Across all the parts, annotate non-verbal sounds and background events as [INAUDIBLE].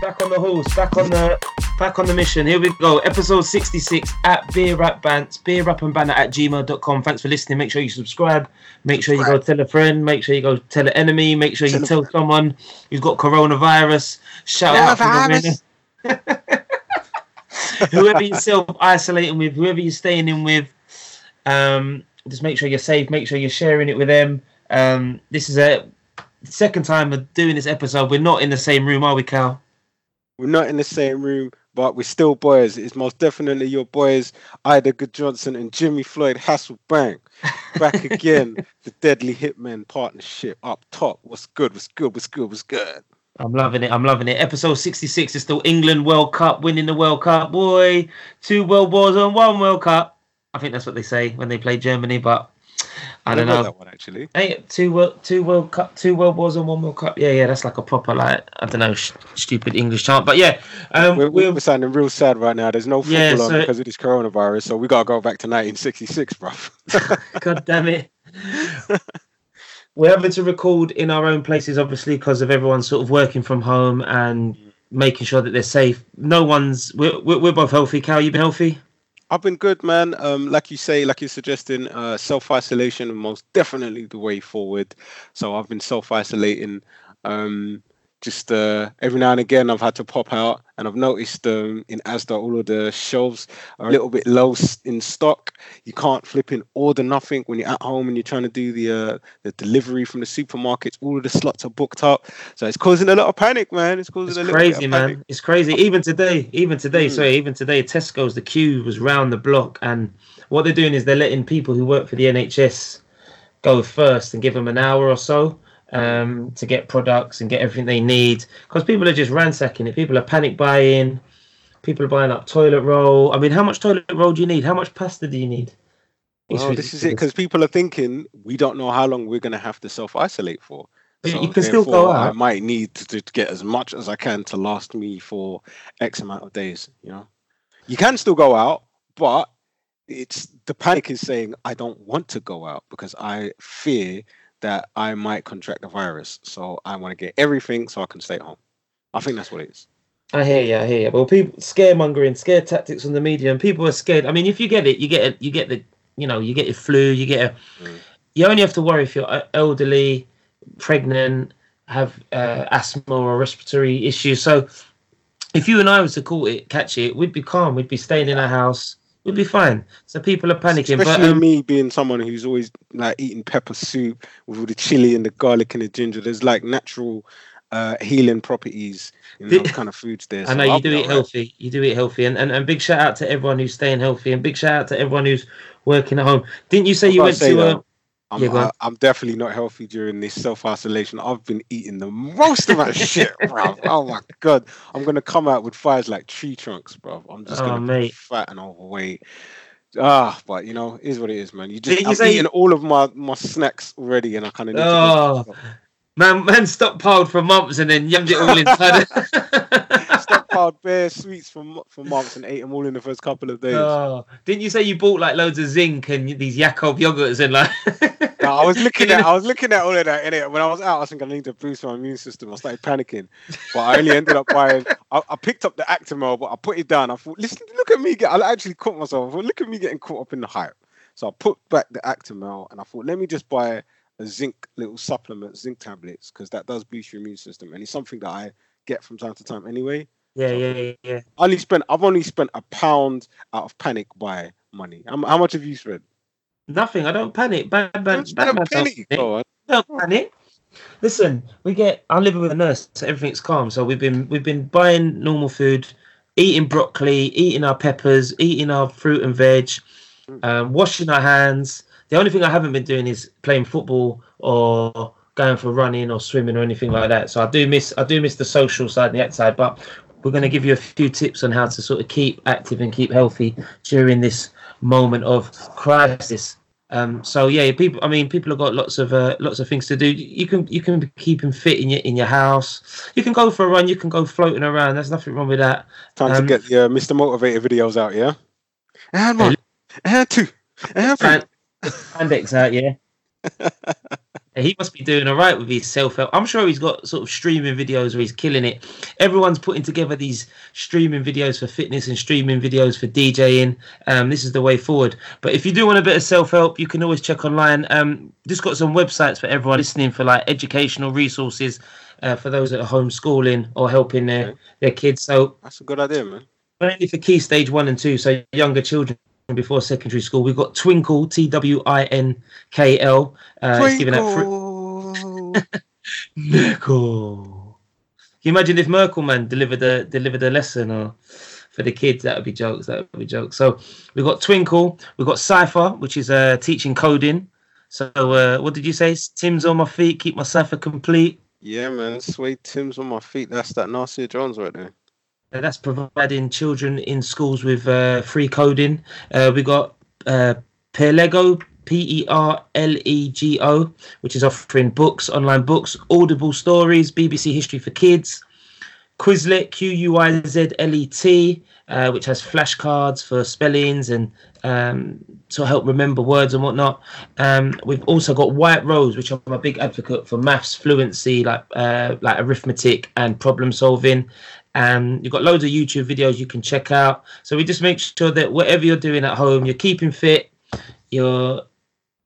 back on the horse, back on the back on the mission. Here we go. Episode 66 at Beer Rap Bants, beer rap and banter at gmail.com. Thanks for listening. Make sure you subscribe. Make sure you go tell a friend. Make sure you go tell an enemy. Make sure you tell someone who's got coronavirus. Shout out to the [LAUGHS] whoever you're self isolating with, whoever you're staying in with. Um, just make sure you're safe. Make sure you're sharing it with them. Um, this is a second time of doing this episode. We're not in the same room, are we, Cal? We're not in the same room, but we're still boys. It's most definitely your boys, Ida Good Johnson and Jimmy Floyd Hasselbaink. Back [LAUGHS] again, the Deadly Hitman partnership up top. What's good? What's good? What's good? What's good? I'm loving it. I'm loving it. Episode 66 is still England World Cup, winning the World Cup. Boy, two World Wars and one World Cup. I think that's what they say when they play Germany, but I don't know. that one actually. Hey, two world, two World Cup, two World Wars and one World Cup. Yeah, yeah, that's like a proper like I don't know, sh- stupid English chant. But yeah, um, we're, we're, we're sounding real sad right now. There's no football Yeah, on because of this coronavirus, so we gotta go back to 1966, bro. [LAUGHS] [LAUGHS] God damn it. We're having to record in our own places, obviously, because of everyone sort of working from home and making sure that they're safe. No one's. We're, we're, we're both healthy. Cal, you been healthy? I've been good, man. Um, like you say, like you're suggesting, uh, self isolation most definitely the way forward. So I've been self isolating. Um, just uh, every now and again, I've had to pop out, and I've noticed um, in Asda all of the shelves are a little bit low in stock. You can't flip in order nothing when you're at home and you're trying to do the uh, the delivery from the supermarkets. All of the slots are booked up, so it's causing a lot of panic, man. It's causing It's a little bit crazy, man. panic. It's crazy. Even today, even today, Mm. sorry, even today, Tesco's the queue was round the block, and what they're doing is they're letting people who work for the NHS go first and give them an hour or so um, to get products and get everything they need because people are just ransacking it. People are panic buying. People are buying up toilet roll. I mean, how much toilet roll do you need? How much pasta do you need? It's Well, this is it because people are thinking we don't know how long we're going to have to self isolate for. So you can still go therefore, I might need to, to get as much as I can to last me for X amount of days. You know, you can still go out, but it's the panic is saying I don't want to go out because I fear that I might contract the virus. So I want to get everything so I can stay at home. I think that's what it is. I hear you. I hear you. Well, people scaremongering, scare tactics on the media, and people are scared. I mean, if you get it, you get it. You get the, you know, you get your flu. You get a. Mm. You only have to worry if you're uh, elderly, pregnant, have uh, asthma or respiratory issues. So, if you and I was to call it, catch it, we'd be calm. We'd be staying in our house. We'd be fine. So people are panicking. Especially but um, me being someone who's always like eating pepper soup with all the chili and the garlic and the ginger. There's like natural uh, healing properties in Did- those kind of foods there. I so know I'll you do eat alright. healthy. You do eat healthy, and, and and big shout out to everyone who's staying healthy, and big shout out to everyone who's working at home. Didn't you say you went to? I'm, Yeah. I, I'm definitely not healthy during this self isolation. I've been eating the most of of shit, [LAUGHS] bro. Oh my god, I'm gonna come out with fires like tree trunks, bro. I'm just Oh, gonna be mate. fat and overweight. Ah, but you know, it is what it is, man. You just I'm say- eating all of my my snacks already, and I kind of need Oh. to. Man, man stockpiled for months and then yummed it all inside. [LAUGHS] [LAUGHS] stockpiled bare sweets mo- for months and ate them all in the first couple of days. oh, didn't you say you bought like loads of zinc and these Yakult yogurts and like? [LAUGHS] No, I was looking at I was [LAUGHS] looking at all of that in it. When I was out, I was thinking I need to boost my immune system. I started panicking, but I only ended up buying. I, I picked up the Actimel, but I put it down. I thought, listen, look at me. Get, I actually caught myself. I thought, look at me getting caught up in the hype. So I put back the Actimel, and I thought, let me just buy a zinc little supplement, zinc tablets, because that does boost your immune system, and it's something that I get from time to time anyway. Yeah, yeah, yeah, yeah. I only spent. I've only spent a pound out of panic buy money. How, how much have you spent? Nothing. I don't panic. Bad, bad, bad, don't panic. Don't panic. Listen, we get. I'm living with a nurse, so everything's calm. So we've been we've been buying normal food, eating broccoli, eating our peppers, eating our fruit and veg, um, washing our hands. The only thing I haven't been doing is playing football or going for running or swimming or anything like that. So I do miss I do miss the social side and the outside, but we're going to give you a few tips on how to sort of keep active and keep healthy during this moment of crisis. Um, so yeah, people. I mean, people have got lots of uh, lots of things to do. You can you can keep keeping fit in your in your house. You can go for a run. You can go floating around. There's nothing wrong with that. Time Um, to get the uh, Mr. Motivator videos out, yeah? And one, and two, and three. And Pandex out, yeah. [LAUGHS] He must be doing all right with his self help. I'm sure he's got sort of streaming videos where he's killing it. Everyone's putting together these streaming videos for fitness and streaming videos for DJing. Um, this is the way forward. But if you do want a bit of self help, you can always check online. Um, just got some websites for everyone listening for like educational resources uh, for those that are homeschooling or helping their, Okay. their kids. So That's a good idea, man. mainly for key stage one and two, so younger children before secondary school. We've got Twinkl, T W I N K L. Uh, it's giving out free. Twinkl. [LAUGHS] Merkel. Can you imagine if Merkel man delivered a delivered a lesson or for the kids? That would be jokes. That would be jokes. So we've got Twinkl, we've got Cipher, which is uh, teaching coding. So uh, what did you say? Tim's on my feet, keep my cipher complete. yeah, man. Sweet Tim's on my feet. That's that Nasir Jones right there. Uh, that's providing children in schools with uh, free coding. Uh, we got uh, Perlego, P E R L E G O, which is offering books, online books, Audible stories, BBC History for Kids. Quizlet, Q U I Z L E T, uh, which has flashcards for spellings and um, to help remember words and whatnot. Um, we've also got White Rose, which I'm a big advocate for maths fluency, like uh, like arithmetic and problem solving. Um, you've got loads of YouTube videos you can check out. So we just make sure that whatever you're doing at home, you're keeping fit, you're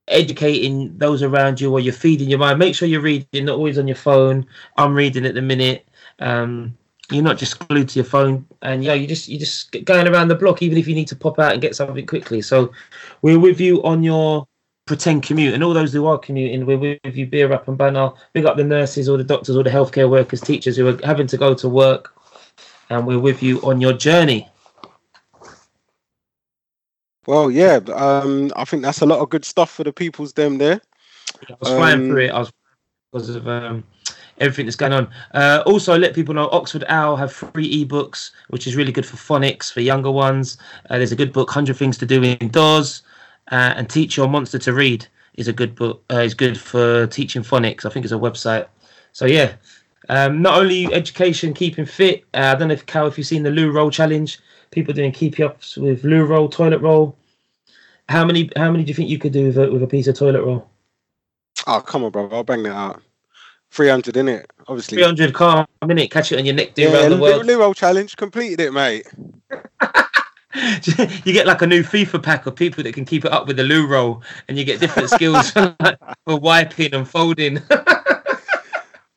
educating those around you, or you're feeding your mind. Make sure you're reading, not always on your phone. I'm reading at the minute. Um, you're not just glued to your phone, and yeah, you just you're just going around the block, even if you need to pop out and get something quickly. So we're with you on your pretend commute, and all those who are commuting, we're with you. Beer up and Banter. Big up the nurses, or the doctors, or the healthcare workers, teachers who are having to go to work, and we're with you on your journey. Well, yeah. Um, I think that's a lot of good stuff for the people's them there. I was flying Um, through it. I was because of um, everything that's going on. Uh, also, let people know Oxford Owl have free ebooks, which is really good for phonics for younger ones. Uh, there's a good book, Hundred Things to Do Indoors, uh, and Teach Your Monster to Read is a good book. Uh, is good for teaching phonics. I think it's a website. So yeah, um, not only education, keeping fit. Uh, I don't know if Cal, if you've seen the loo roll challenge, people doing keep ups with loo roll, toilet roll. How many? How many do you think you could do with a, with a piece of toilet roll? Oh, come on, bro. I'll bang that out. 300, in it? Obviously. 300 car a minute, catch it on your neck, do Yeah, around the world. Lou Roll challenge completed it, mate. [LAUGHS] you get like a new FIFA pack of people that can keep it up with the loo roll, and you get different skills [LAUGHS] for wiping and folding. [LAUGHS]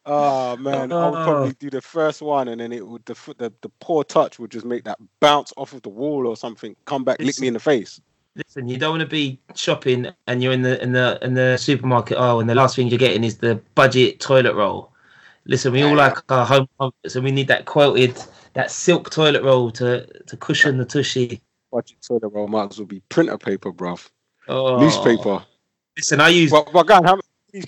Oh man, I would probably oh. do the first one, and then it would the the, the poor touch would just make that bounce off of the wall or something, come back, lick me in the face. Listen, you don't want to be shopping and you're in the in the in the supermarket aisle, and the last thing you're getting is the budget toilet roll. Listen, we all like our home comforts, and we need that quilted, that silk toilet roll to to cushion the tushy. Budget toilet roll might as well be printer paper, bruv. Oh. Newspaper. Listen, I use. Well, well, go on, how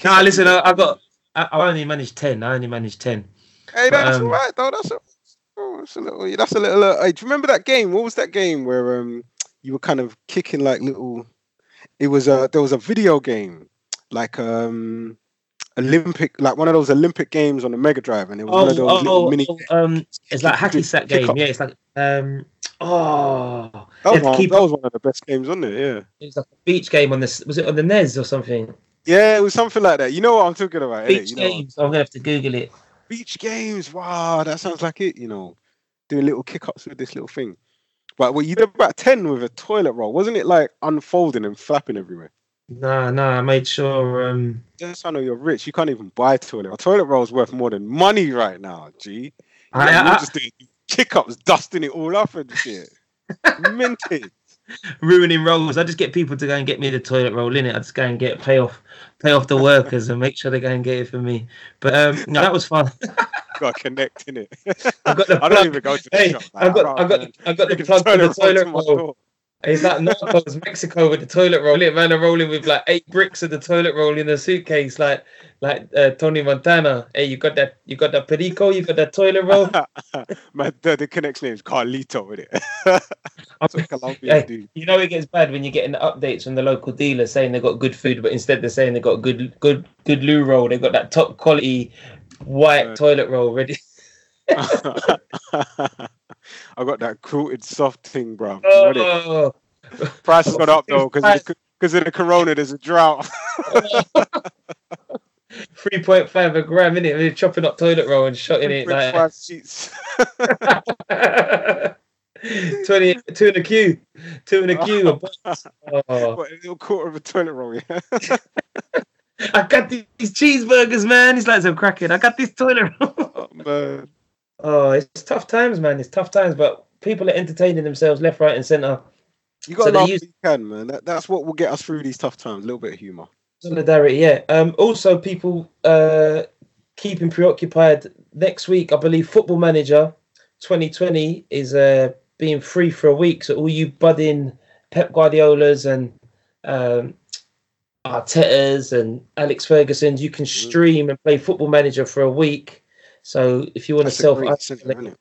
Nah, listen, I, I got. I, I only managed ten. I only managed ten. Hey, that's um, all right, though. That's a, oh, that's a little. That's a little. Uh, hey, do you remember that game? What was that game where um you were kind of kicking like little? It was a there was a video game like um Olympic like one of those Olympic games on the Mega Drive, and it was one Oh, of those oh, little mini. oh, um, it's like hacky sack game. Yeah, it's like um, oh, That was, one, that was one of the best games on there. Yeah, it was like a beach game on this. Was it on the NES or something? Yeah, it was something like that. You know what I'm talking about? Beach You know, games. I'm gonna have to Google it. beach games. Wow, that sounds like it. You know, doing little kick ups with this little thing. But well, you did about ten with a toilet roll, wasn't it? Like unfolding and flapping everywhere. Nah, nah. I made sure. Um, Yes, I know you're rich. You can't even buy toilet. A toilet roll is worth more than money right now. G. I, Yeah, you're I, just doing kick ups, dusting it all up and shit. [LAUGHS] Minted. [LAUGHS] ruining rolls. I just get people to go and get me the toilet roll in it. I just go and get pay off, pay off the workers and make sure they go and get it for me. But um, no, that was fun. [LAUGHS] Got to connect in it. I've got the [LAUGHS] I don't even go to the Hey, shop. I've got, I've got, I've got the plug for the toilet to roll. It's like Narcos Mexico with the toilet roll. It man are rolling with like eight bricks of the toilet roll in a suitcase, like like uh, Tony Montana. Hey, you got that? You got that perico? You got that toilet roll? [LAUGHS] Man, the, the connect's name is Carlito with it. [LAUGHS] That's what Colombia Hey, do. you know it gets bad when you're getting the updates from the local dealer saying they got good food, but instead they're saying they got good good good loo roll. They got that top quality white Uh, toilet roll ready. [LAUGHS] I got that quilted soft thing, bro. Oh, Price has gone up though because because of the corona. There's a drought. [LAUGHS] three point five a gram in it. They're chopping up toilet roll and shotting it like Five sheets. [LAUGHS] 20, two in a queue, two in a queue. Oh, [LAUGHS] what, a oh. little quarter of a toilet roll, yeah. I got these cheeseburgers, man. He's like some cracking. I got this toilet roll. oh, man. Oh, it's tough times, man. It's tough times, but people are entertaining themselves left, right, and centre. You got So to laugh use- you can, man. That, that's what will get us through these tough times. A little bit of humour. Solidarity, yeah. Um, also, people uh, keeping preoccupied. Next week, I believe Football Manager 2020 is uh, being free for a week. So all you budding Pep Guardiolas and um, Artetas and Alex Ferguson's, you can stream and play Football Manager for a week. So if you want to That's a self isolate.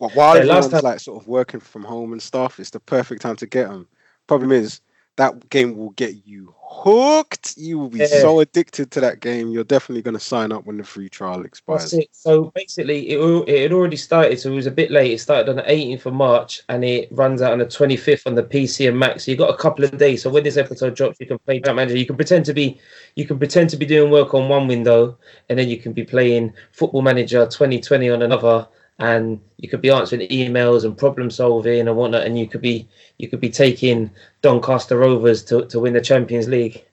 Well, while Yeah, last everyone's time- like sort of working from home and stuff, it's the perfect time to get them. Problem is, that game will get you hooked. You will be Yeah. so addicted to that game. You're definitely going to sign up when the free trial expires. So basically, it, it had already started, so it was a bit late. It started on the 18th of March and it runs out on the 25th on the PC and Mac. So you've got a couple of days. So when this episode drops, you can play Bat Manager. You can pretend to be, you can pretend to be doing work on one window, and then you can be playing Football Manager 2020 on another, and you could be answering emails and problem solving and whatnot, and you could be, you could be taking Doncaster Rovers to to win the Champions League.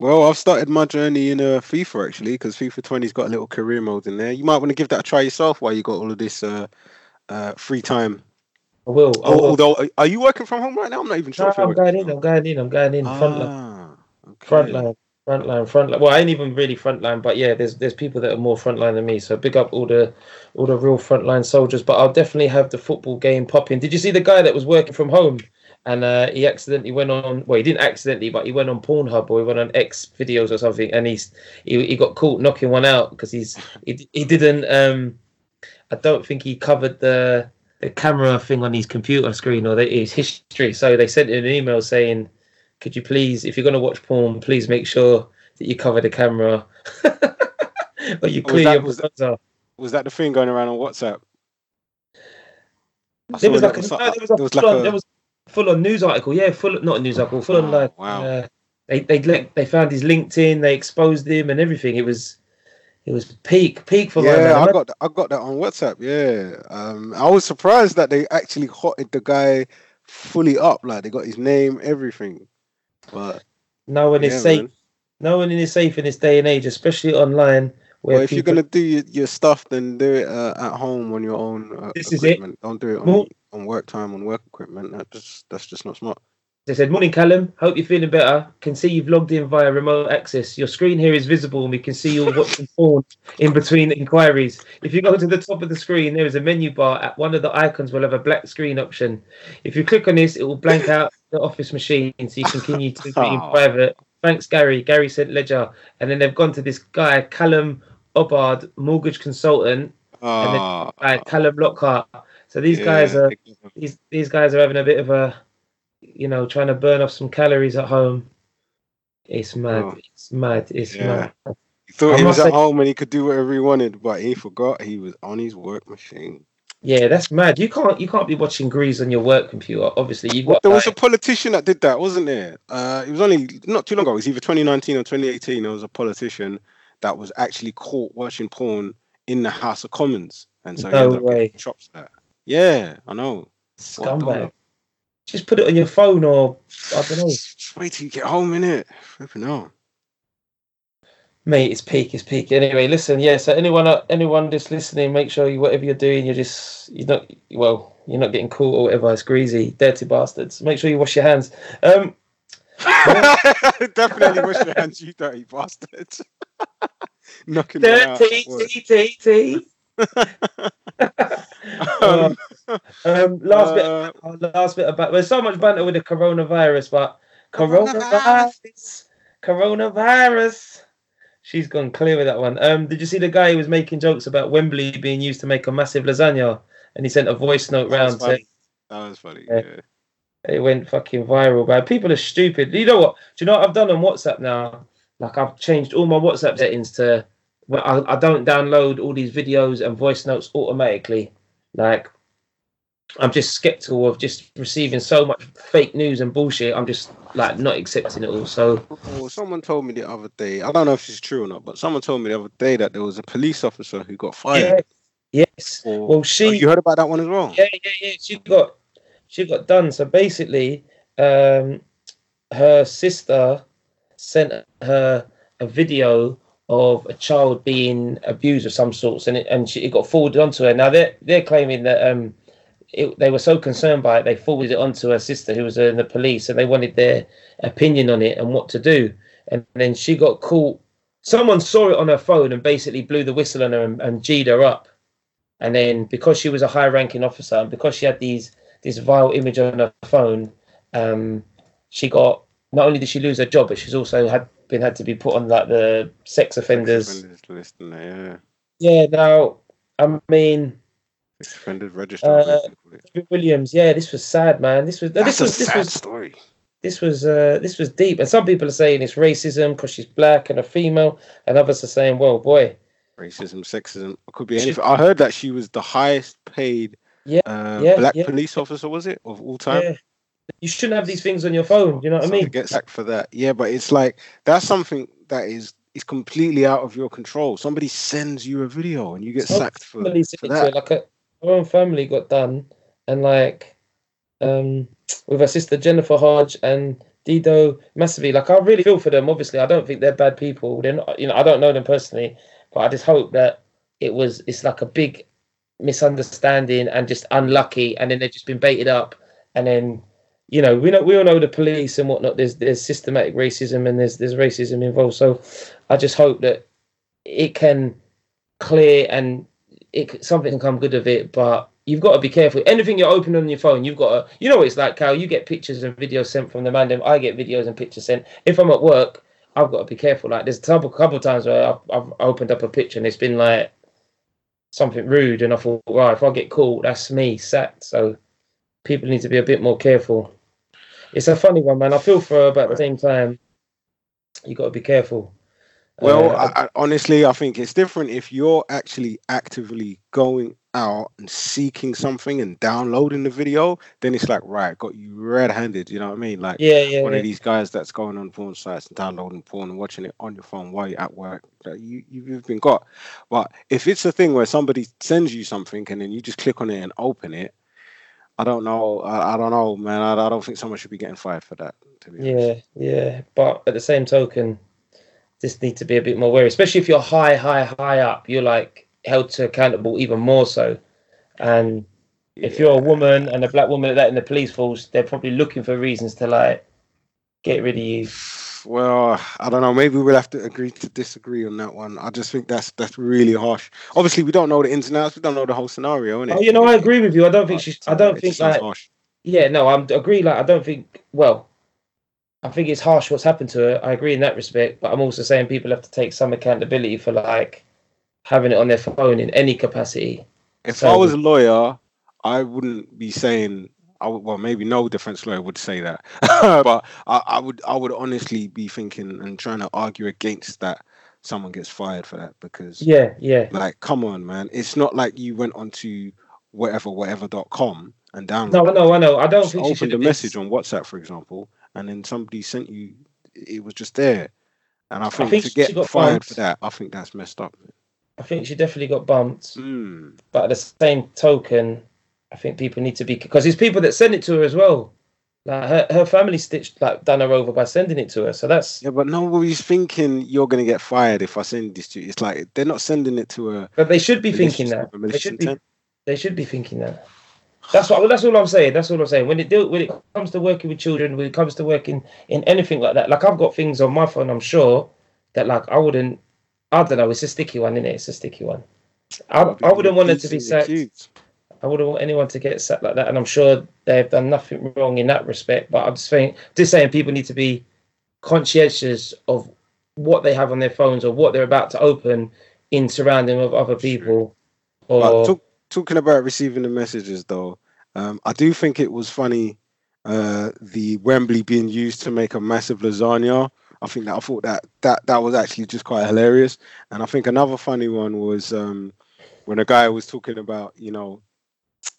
Well, I've started my journey in uh, FIFA actually because FIFA 20's got a little career mode in there. You might want to give that a try yourself while you got all of this uh, uh, free time. I will. I will. although, are- you working from home right now? I'm not even sure. No, I'm going in. I'm going in. I'm going in. home. Frontline. Ah, okay. Frontline, frontline, frontline. Well, I ain't even really frontline, but yeah, there's there's people that are more frontline than me. So big up all the all the real frontline soldiers. But I'll definitely have the football game popping. Did you see the guy that was working from home and uh, he accidentally went on? Well, he didn't accidentally, but he went on Pornhub or he went on X videos or something, and he's he, he got caught knocking one out because he's he, he didn't. Um, I don't think he covered the the camera thing on his computer screen or the, his history. So they sent him an email saying could you please, if you're going to watch porn, please make sure that you cover the camera [LAUGHS] or you Was clear that- your was browser. Was that the thing going around on WhatsApp? There was like a, little no, there was was full like on, a- there was full on news article. Yeah, full not a news article, full on Oh, like wow. uh, they they let, they found his LinkedIn, they exposed him and everything. It was it was peak peak for yeah, I got I got that on WhatsApp. Yeah, um, I was surprised that they actually hotted the guy fully up. Like they got his name, everything. But no one is yeah, safe. man. No one is safe in this day and age, especially online. Where Well, if you're gonna do your, your stuff, then do it uh, at home on your own uh, This is it. Don't do it on, More- on work time on work equipment. That just that's just not smart. They said, Morning, Callum. Hope you're feeling better. Can see you've logged in via remote access. Your screen here is visible and we can see you watching porn in between inquiries. If you go to the top of the screen, there is a menu bar. At one of the icons will have a black screen option. If you click on this, it will blank out the office machine so you continue to be in [LAUGHS] Oh. private. Thanks, Gary. Gary sent Ledger. And then they've gone to this guy, Callum Obard, mortgage consultant, Ah, guy, Callum Lockhart. So these guys are they give them- these these guys are having a bit of a you know trying to burn off some calories at home it's mad Oh. it's mad it's Yeah. mad He thought I he was at say- home and he could do whatever he wanted, but he forgot he was on his work machine. Yeah that's mad you can't you can't be watching grease on your work computer obviously you've got there was a politician that did that, wasn't there? Uh, it was only not too long ago. It was either 2019 or 2018. There was a politician that was actually caught watching porn in the House of Commons, and so he No ended up getting way. for that. Yeah, I know. Scumbag just put it on your phone or i don't know wait till you get home, innit? Flipping hell. Mate it's peak it's peak anyway listen yeah so anyone uh, anyone just listening make sure you whatever you're doing you're just you're not well you're not getting caught or whatever it's greasy dirty bastards make sure you wash your hands um [LAUGHS] Definitely wash your hands, you dirty bastard. [LAUGHS] Knocking dirty t t t Um, Um, last bit, uh, last bit about. There's so much banter with the coronavirus, but coronavirus, coronavirus. She's gone clear with that one. Um, did you see the guy who was making jokes about Wembley being used to make a massive lasagna, and he sent a voice note that round saying That was funny. Yeah. Yeah. it went fucking viral. But people are stupid. You know what? Do you know what I've done on WhatsApp now? Like I've changed all my WhatsApp settings to where I, I don't download all these videos and voice notes automatically. Like I'm just skeptical of just receiving so much fake news and bullshit. I'm just like not accepting it all. So Well, someone told me the other day. I don't know if it's true or not, but someone told me the other day that there was a police officer who got fired. yeah, yes. for- Well, Oh, she you heard about that one as well? yeah, yeah, yeah. She got she got done. So basically, um, her sister sent her a video of a child being abused of some sorts, and it, and she, it got forwarded onto her. Now they're they're claiming that um, it, they were so concerned by it, they forwarded it onto her sister, who was in the police, and they wanted their opinion on it and what to do. And then she got caught. Someone saw it on her phone and basically blew the whistle on her and, and G'd her up. And then because she was a high-ranking officer and because she had these this vile image on her phone, um, she got not only did she lose her job, but she's also had been had to be put on like the sex offenders. Offenders list there, Yeah. Now, I mean, yeah. Sex offenders register. Uh, I think they call it. Williams. Yeah, this was sad, man. This was That's this a was this sad was story. this was uh, this was deep. And some people are saying it's racism because she's black and a female, and others are saying, well, boy, Racism, sexism, it could be anything. I heard that she was the highest paid Yeah, uh, yeah, black yeah. police officer, was it, of all time? yeah, you shouldn't have these things on your phone. You know what I So to mean? get sacked for that. Yeah, but it's like that's something that is is completely out of your control. Somebody sends you a video and you get Some sacked for, for it to her, that. like a, her own family got done, and like um with her sister Jennifer Hodge and Dido massively. Like I really feel for them. Obviously, I don't think they're bad people. They're not. You know, I don't know them personally, but I just hope that it was. It's like a big misunderstanding and just unlucky, and then they've just been baited up, and then. You know, we know we all know the police and whatnot. There's there's systematic racism and there's there's racism involved. So, I just hope that it can clear and it something can come good of it, but you've got to be careful. Anything you're opening on your phone, you've got to. You know what it's like, Cal. You get pictures and videos sent from the man. I get videos and pictures sent. If I'm at work, I've got to be careful. Like there's a couple, couple of times where I've, I've opened up a picture and it's been like something rude, and I thought, right, if I get caught, that's me sacked. So people need to be a bit more careful. It's a funny one, man. I feel for her, but at the same time, you got to be careful. Well, Uh, I, I, honestly, I think it's different if you're actually actively going out and seeking something and downloading the video. Then it's like, right, got you red-handed. You know what I mean? Like yeah, yeah, one yeah. of these guys that's going on porn sites and downloading porn and watching it on your phone while you're at work. That you you've been got. But if it's a thing where somebody sends you something and then you just click on it and open it, I don't know. I, I don't know, man. I, I don't think someone should be getting fired for that. To be honest. Yeah, yeah. But at the same token, just need to be a bit more wary, especially if you're high, high, high up. You're like held to accountable even more so. And if you're a woman and a black woman at that in the police force, they're probably looking for reasons to like get rid of you. Well, I don't know. Maybe we'll have to agree to disagree on that one. I just think that's that's really harsh. Obviously, we don't know the ins and outs. We don't know the whole scenario, innit? Oh, you know, I agree with you. I don't think she's. I don't think like. harsh. Yeah, no, I'm agree. Like, I don't think. Well, I think it's harsh what's happened to her. I agree in that respect, but I'm also saying people have to take some accountability for like having it on their phone in any capacity. If So- I was a lawyer, I wouldn't be saying. I would, well, maybe no defense lawyer would say that, [LAUGHS] but I, I would. I would honestly be thinking and trying to argue against that. Someone gets fired for that because, Yeah, yeah. like, come on, man. It's not like you went onto whatever whatever.com and downloaded. No, no, I know. I don't just think she should opened have been- message on WhatsApp, for example, and then somebody sent you. It was just there, and I think, think to get got fired bumped. for that, I think that's messed up. I think she definitely got bumped. Mm. But at the same token, I think people need to be because there's people that send it to her as well. Like her, her family stitched like done her over by sending it to her. So that's Yeah, but nobody's thinking you're gonna get fired if I send this to you. It's like they're not sending it to her. but they should be thinking that. They should be intent. they should be thinking that. That's what that's all I'm saying. That's all I'm saying. When it deal when it comes to working with children, when it comes to working in anything like that, like I've got things on my phone, I'm sure that like I wouldn't I don't know, it's a sticky one, isn't it? It's a sticky one. I, I wouldn't want it to be sacked. I wouldn't want anyone to get sacked like that, and I'm sure they've done nothing wrong in that respect. But I'm just saying, just saying, people need to be conscientious of what they have on their phones or what they're about to open in surrounding of other people. Or talk, talking about receiving the messages, though, um, I do think it was funny uh, the Wembley being used to make a massive lasagna. I think that I thought that that that was actually just quite hilarious. And I think another funny one was um, when a guy was talking about, you know,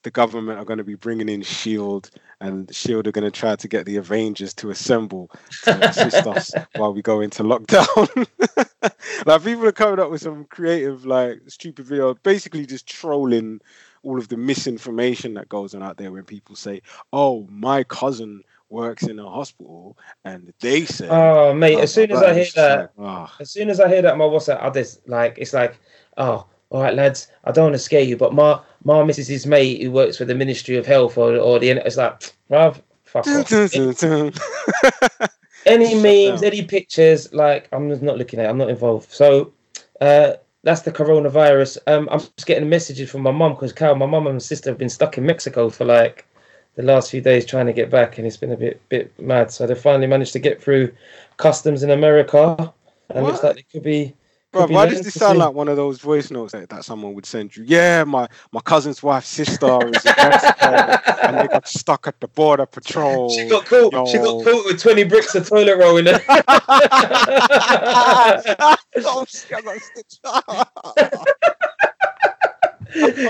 the government are going to be bringing in Shield, and Shield are going to try to get the Avengers to assemble to assist us [LAUGHS] while we go into lockdown. [LAUGHS] like people are coming up with some creative, like stupid video, basically just trolling all of the misinformation that goes on out there when people say, "Oh, my cousin." works in a hospital and they say oh mate as oh, soon as i hear that like, oh. Ah. as soon as i hear that my whatsapp i just like it's like oh all right, lads, I don't want to scare you, but my my missus his mate who works for the Ministry of Health or, or the it's like, bruv, fuck off. [LAUGHS] [LAUGHS] any Shut memes, down. any pictures, like I'm just not looking at. It, I'm not involved. So uh, that's the coronavirus. Um, I'm just getting messages from my mum because Cal, my mum and my sister have been stuck in Mexico for like the last few days trying to get back, and it's been a bit bit mad. So they finally managed to get through customs in America, and what? looks like they could be Bro, why does this sound like one of those voice notes that, that someone would send you? Yeah, my, my cousin's wife's sister is in Mexico and they got stuck at the border patrol. She got caught. Yo. She got caught with twenty bricks of toilet roll in her. [LAUGHS] oh,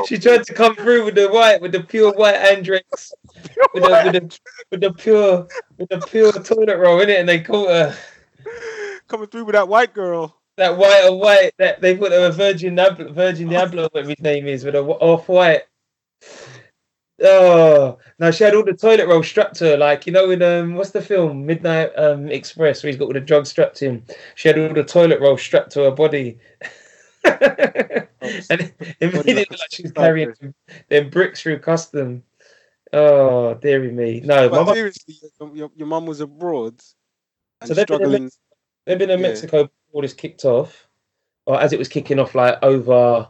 she tried to come through with the white, with the pure white Andrex, with the, with the with the pure with the pure toilet roll in it, and they caught her coming through with that white girl that white or white that they put a Virgin Virgin Diablo, whatever his name is, with a off white. Oh now she had all the toilet roll strapped to her, like you know in um what's the film Midnight um Express where he's got all the drugs strapped to him. She had all the toilet roll strapped to her body. [LAUGHS] and it made it look like she was carrying them, them bricks through custom. Oh, dearie me. No, but seriously, your, your mum was abroad so they've struggling. Been in, they've been in yeah. Mexico all this kicked off, or as it was kicking off, like over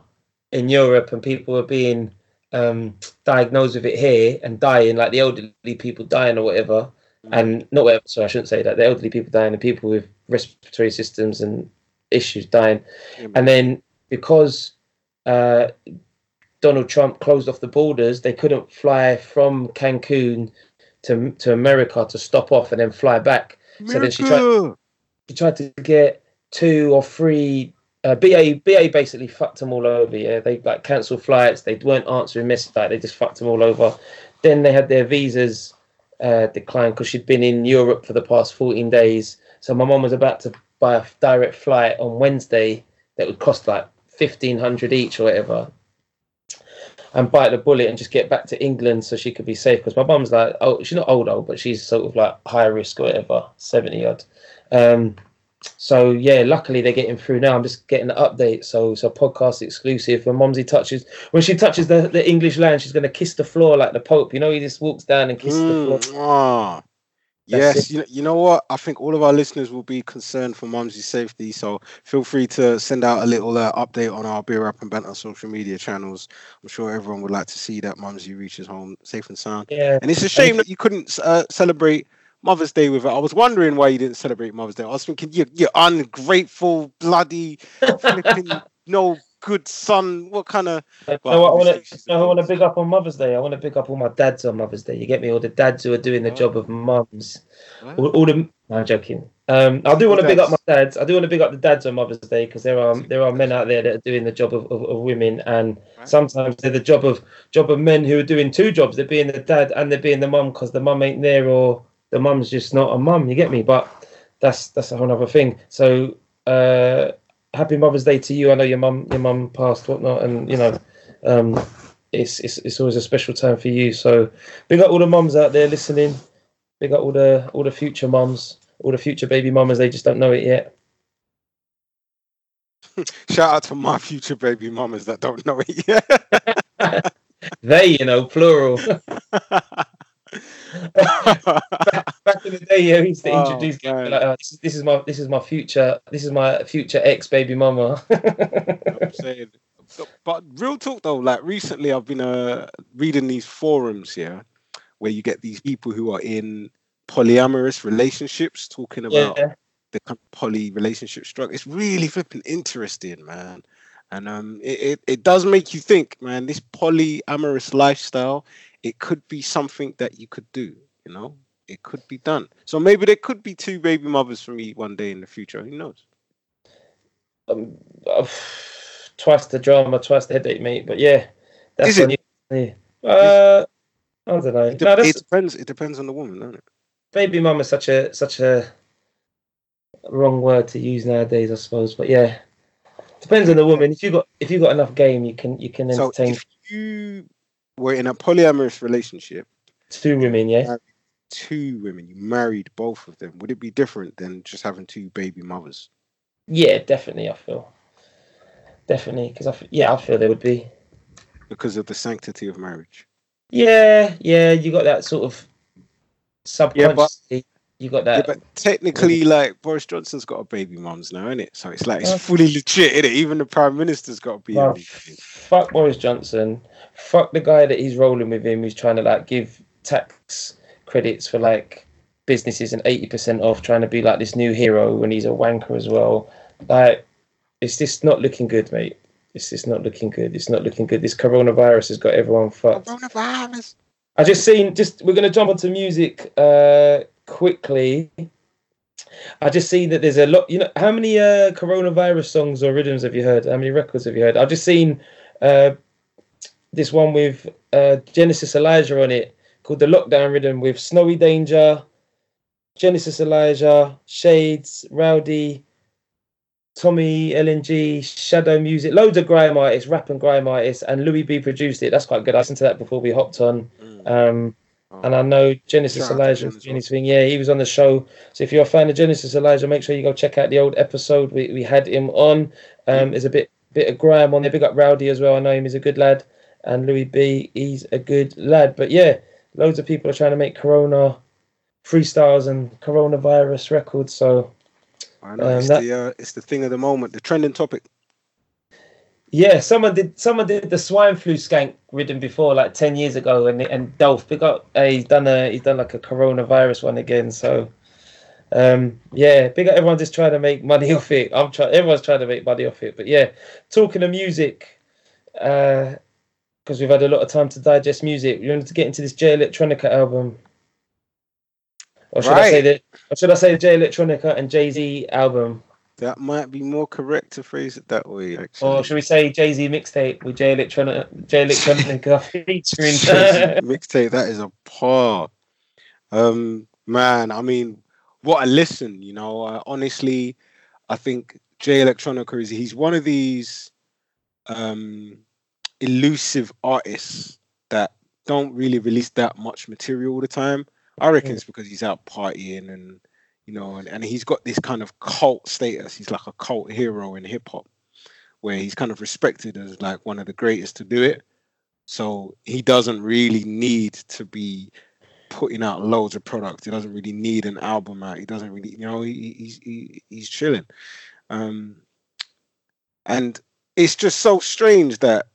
in Europe, and people were being um, diagnosed with it here and dying, like the elderly people dying or whatever, and not whatever. So I shouldn't say that the elderly people dying and people with respiratory systems and issues dying, yeah, and then because uh, Donald Trump closed off the borders, they couldn't fly from Cancun to to America to stop off and then fly back. America. So then she tried, she tried to get two or three. Uh, BA BA basically fucked them all over. Yeah, they like cancelled flights. They weren't answering messages. Like, they just fucked them all over. Then they had their visas uh, declined because she'd been in Europe for the past 14 days. So my mom was about to buy a direct flight on Wednesday that would cost like 1500 each or whatever and bite the bullet and just get back to England so she could be safe. Because my mum's like, oh, she's not old old, but she's sort of like high risk or whatever, seventy odd. Um, so yeah, luckily they're getting through now. I'm just getting the update. So so podcast exclusive. When Momsy touches when she touches the, the English land, she's gonna kiss the floor like the Pope. You know, he just walks down and kisses mm, the floor. Ah. yes, you know, you know what? I think all of our listeners will be concerned for Mumsy's safety. So feel free to send out a little uh, update on our Beer Up and Banter social media channels. I'm sure everyone would like to see that Mumsy reaches home safe and sound. Yeah. And it's a shame that you couldn't uh, celebrate Mother's Day with her. I was wondering why you didn't celebrate Mother's Day. I was thinking, you, you ungrateful, bloody, [LAUGHS] flipping, no good son. What kind of? Well, no, I want to. I want to big up on Mother's Day. I want to big up all my dads on Mother's Day. You get me? All the dads who are doing the job of mums. All, all, the. No, I'm joking. Um, I do want to big up my dads. I do want to big up the dads on Mother's Day because there are there are men out there that are doing the job of, of, of women, and right. sometimes they're the job of job of men who are doing two jobs. They're being the dad and they're being the mum because the mum ain't there or the mum's just not a mum. You get me? But that's that's a whole other thing. So uh, happy Mother's Day to you. I know your mum your mum passed whatnot, and you know. Um, it's, it's it's always a special time for you. So big up all the mums out there listening. Big up all the all the future mums, all the future baby mamas. They just don't know it yet. [LAUGHS] Shout out to my future baby mamas that don't know it yet. [LAUGHS] they, you know, plural. [LAUGHS] back, in the day, yeah, he used to oh, introduce like, oh, this, is, this is my this is my future this is my future ex baby mama. [LAUGHS] I'm saying, but real talk though, like recently I've been uh, reading these forums here where you get these people who are in polyamorous relationships talking about yeah. the poly relationship struggle. It's really flipping interesting, man. And um, it, it, it does make you think, man, this polyamorous lifestyle it could be something that you could do, you know? It could be done. So maybe there could be two baby mothers for me one day in the future. Who knows? Um, uh, twice the drama, twice the headache, mate. But yeah, that's Is it? You, yeah. Uh, I don't know. It, de- no, it depends. It depends on the woman, doesn't it? baby mum is such a such a wrong word to use nowadays, I suppose. But yeah, depends on the woman. If you got if you got enough game, you can you can entertain. So if you were in a polyamorous relationship, two women. Yeah, two women, you married both of them, would it be different than just having two baby mothers? yeah, definitely. I feel definitely because I f- yeah I feel there would be. Because of the sanctity of marriage. Yeah, yeah, you got that sort of subconsciously. you got Yeah, that. but technically, mm. like Boris Johnson's got a baby mums now, isn't it? So it's like it's Okay. fully legit, is it? Even the prime minister's got a baby. Well, fuck Boris Johnson. Fuck the guy that he's rolling with him who's trying to like give tax credits for like businesses and 80% off, trying to be like this new hero when he's a wanker as well. Like, it's just not looking good, mate. It's just not looking good. It's not looking good. This coronavirus has got everyone fucked. Coronavirus. I just seen just we're gonna jump onto music uh quickly. I just seen that there's a lot. You know, how many uh coronavirus songs or rhythms have you heard? How many records have you heard? I've just seen uh this one with uh Genesis Elijah on it called the Lockdown Rhythm with Snowy Danger, Genesis Elijah, Shades, Rowdy, Tommy LNG, Shadow Music, loads of grime artists, rap and grime artists, and Louis B produced it. That's quite good. I listened to that before we hopped on. Mm. Um, Oh. and I know Genesis Shout out to Elijah was doing his thing. Yeah, he was on the show. So if you're a fan of Genesis Elijah, make sure you go check out the old episode. We, we had him on. Um, there's a bit bit of grime on there. Big up Rowdy as well. I know him. He's a good lad. And Louis B, he's a good lad. But yeah, loads of people are trying to make Corona freestyles and coronavirus records. So I know Um, it's that- the uh, it's the thing of the moment, the trending topic. Yeah, someone did. Someone did the swine flu skank ridden before, like ten years ago, and and Dolph big up. Uh, he's done a he's done like a coronavirus one again. So, um, yeah, big up everyone just trying to make money off it. I'm trying. Everyone's trying to make money off it. But yeah, talking of music, because we've had a lot of time to digest music. We wanted to get into this Jay Electronica album, or should I say Right. that? Or should I say Jay Electronica and Jay Z album? That might be more correct to phrase it that way, actually. Or should we say Jay Z mixtape with Jay Electronica, Jay Electronica [LAUGHS] featuring? Mixtape. That is a par. Um, man, I mean, what a listen. You know, uh, honestly, I think Jay Electronica is he's one of these um, elusive artists that don't really release that much material all the time. I reckon it's because he's out partying and you know, and, and he's got this kind of cult status. He's like a cult hero in hip hop, where he's kind of respected as like one of the greatest to do it. So he doesn't really need to be putting out loads of product. He doesn't really need an album out. He doesn't really, you know, he, he's he, he's chilling. Um, and it's just so strange that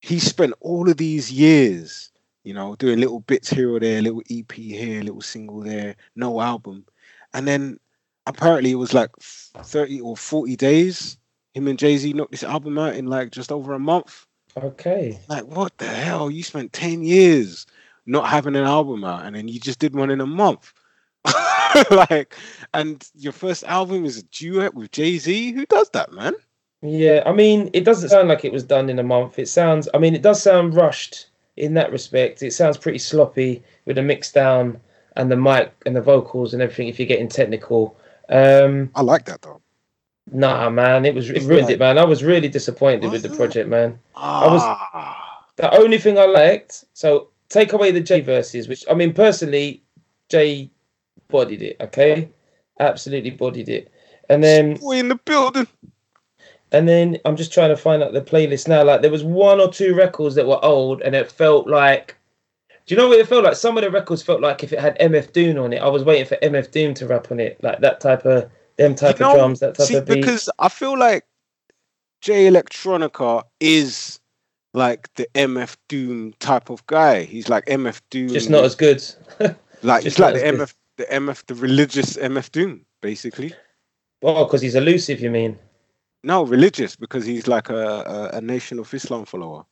he spent all of these years, you know, doing little bits here or there, little EP here, little single there, no album, and then apparently it was like thirty or forty days. Him and Jay Z knocked this album out in like just over a month. okay. Like, what the hell? You spent 10 years not having an album out and then you just did one in a month. [LAUGHS] like, and your first album is a duet with Jay Z? Who does that, man? Yeah, I mean, it doesn't sound like it was done in a month. It sounds, I mean, it does sound rushed in that respect. It sounds pretty sloppy with the mix down and the mic and the vocals and everything. If you're getting technical, um, I like that though. nah, man, it was it ruined like- it, man. I was really disappointed with the project, man. I was. The only thing I liked, so take away the J verses, which I mean, personally, Jay bodied it. Okay, absolutely bodied it, and then boy in the building. And then I'm just trying to find out the playlist now. Like there was one or two records that were old, and it felt like. Do you know what it felt like? Some of the records felt like if it had MF Doom on it, I was waiting for MF Doom to rap on it, like that type of them type You of drums, that type See, of beat. because I feel like Jay Electronica is like the MF Doom type of guy. He's like MF Doom. Just not as good. [LAUGHS] like just he's like the good. MF, the MF, the religious MF Doom, basically. Oh, because he's elusive. You mean? No, religious because he's like a, a, a Nation of Islam follower.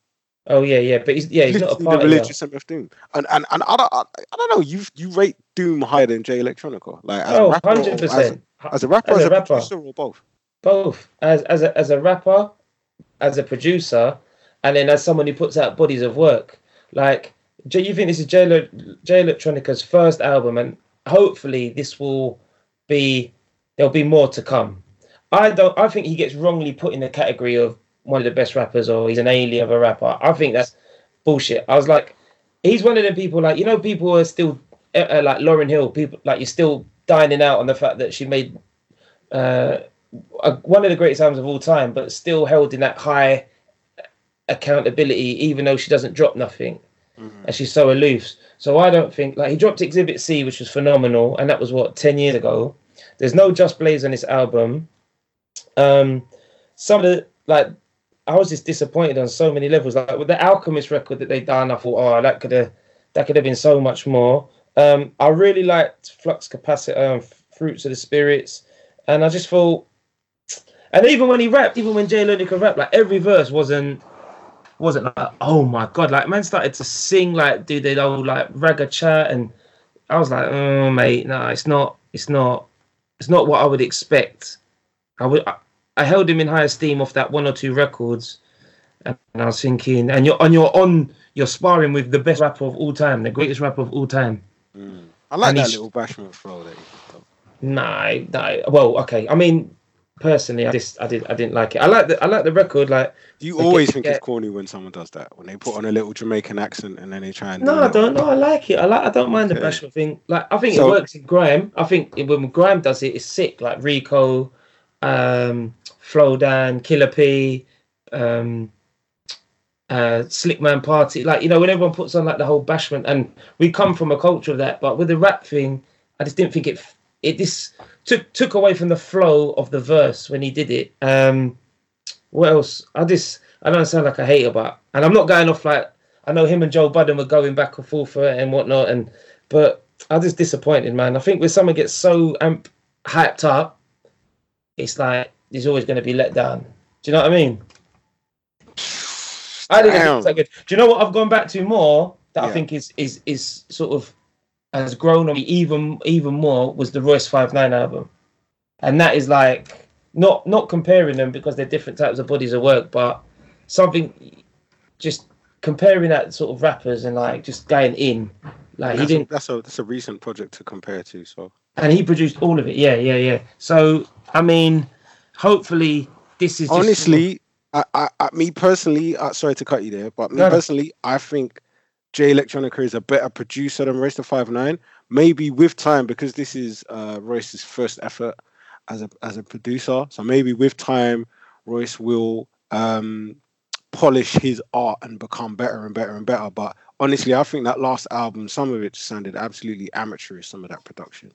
Oh yeah, yeah. But he's yeah, he's not a Literally part the of religious MF Doom. And and, and I, don't, I, I don't know. You you rate Doom higher than Jay Electronica, like as a Oh, rapper, 100 as, percent. as a rapper, As as a a, rapper. producer, or both. Both as as a as a rapper, as a producer, and then as someone who puts out bodies of work. Like, do you think this is Jay, Jay Electronica's first album, and hopefully this will be there'll be more to come. I don't. I think he gets wrongly put in the category of one of the best rappers, or he's an alien of a rapper. I think that's bullshit. I was like, he's one of the people like you know people are still uh, uh, like Lauryn Hill. People like you're still dining out on the fact that she made uh, a, one of the greatest albums of all time, but still held in that high accountability, even though she doesn't drop nothing, mm-hmm. and she's so aloof. So I don't think like he dropped Exhibit C, which was phenomenal, and that was what ten years ago. There's no Just Blaze on this album. Um, some of the like, I was just disappointed on so many levels. Like with the Alchemist record that they done, I thought, oh, that could have that could have been so much more. Um, I really liked Flux Capacitor, um, Fruits of the Spirits, and I just thought, and even when he rapped, even when Jay Electronica rapped, like every verse wasn't wasn't like, oh my god, like man started to sing like do the old like ragga chat, and I was like, oh mate, no, it's not, it's not, it's not what I would expect. I would, I, I held him in high esteem off that one or two records, and, I was thinking, and you're and you're on, you're sparring with the best rapper of all time, the greatest rapper of all time. Mm. I like and that little bashment flow that. Nah, nah. Well, okay. I mean, personally, I just I did I didn't like it. I like the I like the record. Like you always think get... it's corny when someone does that when they put on a little Jamaican accent and then they try and. No, I don't. No, I like it. I like. I don't mind okay. the bashment thing. Like I think so, it works in grime. I think when grime does it, it's sick. Like Riko, um, Flowdan, Killa P, um, uh, Slickman Party. Like you know when everyone puts on like the whole bashment, and we come from a culture of that. But with the rap thing, I just didn't think it. It this took took away from the flow of the verse when he did it. Um, what else? I just I don't sound like a hater, but and I'm not going off like I know him and Joe Budden were going back and forth for it and whatnot, and but I just disappointed, man. I think when someone gets so amp, hyped up, it's like he's always going to be let down. Do you know what I mean? I didn't think that good. Do you know what I've gone back to more that yeah. I think is is is sort of has grown on me even even more was the Royce Five Nine album, and that is like not not comparing them because they're different types of bodies of work, but something just comparing that sort of rappers and like just going in. Like he didn't. A, that's a that's a recent project to compare to. So and he produced all of it. Yeah, yeah, yeah. So I mean, hopefully this is honestly. I, I, I, me personally, uh, sorry to cut you there, but me no. personally, I think Jay Electronica is a better producer than Royce the Five Nine. Maybe with time, because this is uh, Royce's first effort as a as a producer. So maybe with time, Royce will um, polish his art and become better and better and better. But honestly, I think that last album, some of it sounded absolutely amateurish. Some of that production.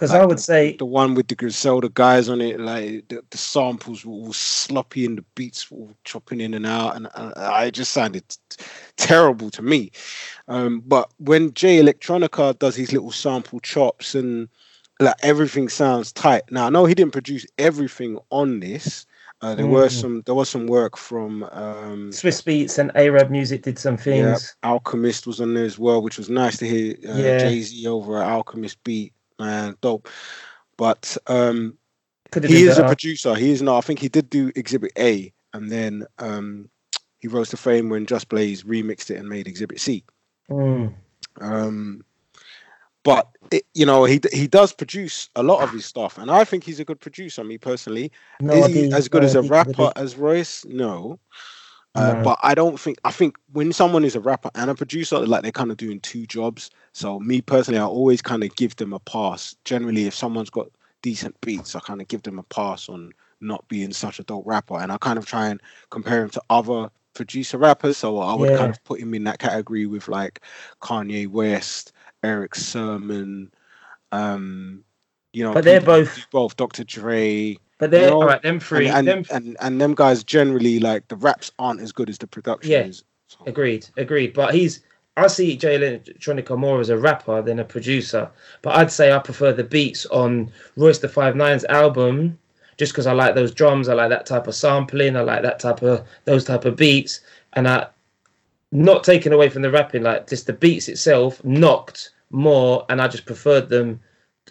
Because like I would the, say the one with the Griselda guys on it, like the, the samples were all sloppy and the beats were all chopping in and out, and, and it just sounded t- terrible to me. Um, but when Jay Electronica does his little sample chops and like everything sounds tight. Now I know he didn't produce everything on this. Uh, there mm. were some there was some work from um, Swizz Beatz and AraabMuzik did some things. Yeah, Alchemist was on there as well, which was nice to hear uh, yeah. Jay Z over Alchemist beat man, dope. But um, he is better. a producer. He is not. I think he did do Exhibit A, and then um, he rose to fame when Just Blaze remixed it and made Exhibit C. Mm. Um, but it, you know, he he does produce a lot of his stuff, and I think he's a good producer. Me personally, no, is he as good uh, as a rapper as Royce? No. Uh, But I don't think I think when someone is a rapper and a producer, like they're kind of doing two jobs. So me personally, I always kind of give them a pass. Generally, if someone's got decent beats, I kind of give them a pass on not being such a dope rapper, and I kind of try and compare him to other producer rappers. So I would yeah. kind of put him in that category with like Kanye West, Eric Sermon, um, you know. But they're both both Dr. Dre. But they're you know, all right. Them three, and and, them... and and them guys generally like the raps aren't as good as the production yeah. is. So. Agreed, agreed. But he's I see Jay Electronica more as a rapper than a producer. But I'd say I prefer the beats on Royce the Five Nine's album, just because I like those drums. I like that type of sampling. I like that type of those type of beats. And I, not taken away from the rapping, like just the beats itself knocked more, and I just preferred them,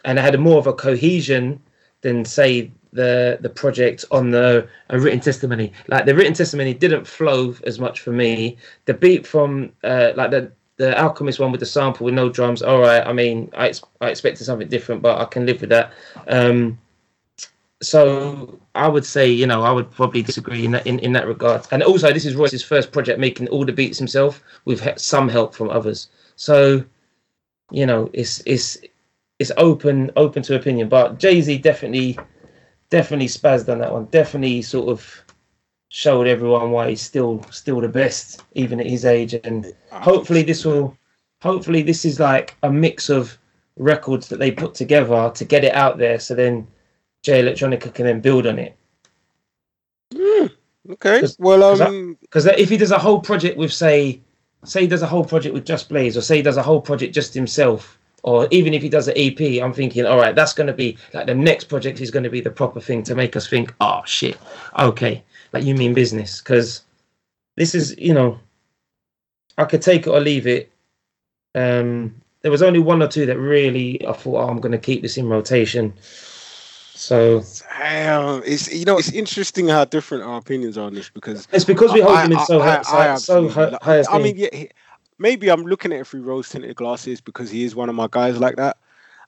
and I had more of a cohesion than say the the project on the a written testimony. Like the written testimony didn't flow as much for me. The beat from uh, like the the Alchemist one with the sample with no drums. All right, I mean, I ex- I expected something different, but I can live with that. Um, so I would say, you know, I would probably disagree in that in, in that regard. And also, this is Royce's first project, making all the beats himself with he- some help from others. So, you know, it's it's it's open open to opinion. But Jay Z definitely definitely spazzed on that one. Definitely sort of showed everyone why he's still still the best, even at his age. And hopefully, this will hopefully this is like a mix of records that they put together to get it out there. So then Jay Electronica can then build on it. Okay. 'Cause- Well, 'cause I- um, Because if he does a whole project with, say, say he does a whole project with Just Blaze, or say he does a whole project just himself, or even if he does an EP, I'm thinking, all right, that's going to be like the next project is going to be the proper thing to make us think, oh shit, okay, like you mean business? Because this is, you know, I could take it or leave it. Um, there was only one or two that really I thought, oh, I'm going to keep this in rotation. So damn, it's you know it's interesting how different our opinions are on this because it's because we hold I- him in I- so I- high, I so, so high, high I mean, yeah, maybe I'm looking at it through rose tinted glasses because he is one of my guys like that.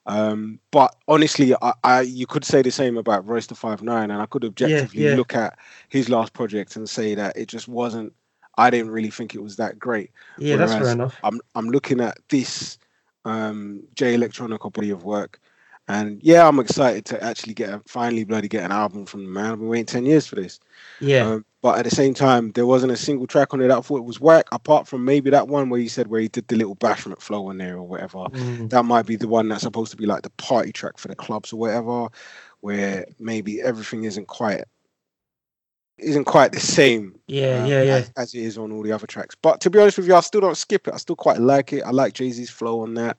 Um, but honestly, I, I you could say the same about Royce the Five Nine, and I could objectively yeah. look at his last project and say that it just wasn't. I didn't really think it was that great. yeah, that's fair enough. I'm I'm looking at this um Jay Electronica body of work, and yeah, I'm excited to actually get a, finally bloody get an album from the man. I've been waiting ten years for this. Yeah, Um, but at the same time, there wasn't a single track on it that I thought it was whack, apart from maybe that one where he said where he did the little bashment flow on there or whatever. Mm. That might be the one that's supposed to be like the party track for the clubs or whatever, where maybe everything isn't quite isn't quite the same yeah, um, yeah, yeah. As, as it is on all the other tracks. But to be honest with you, I still don't skip it. I still quite like it. I like Jay Z's flow on that.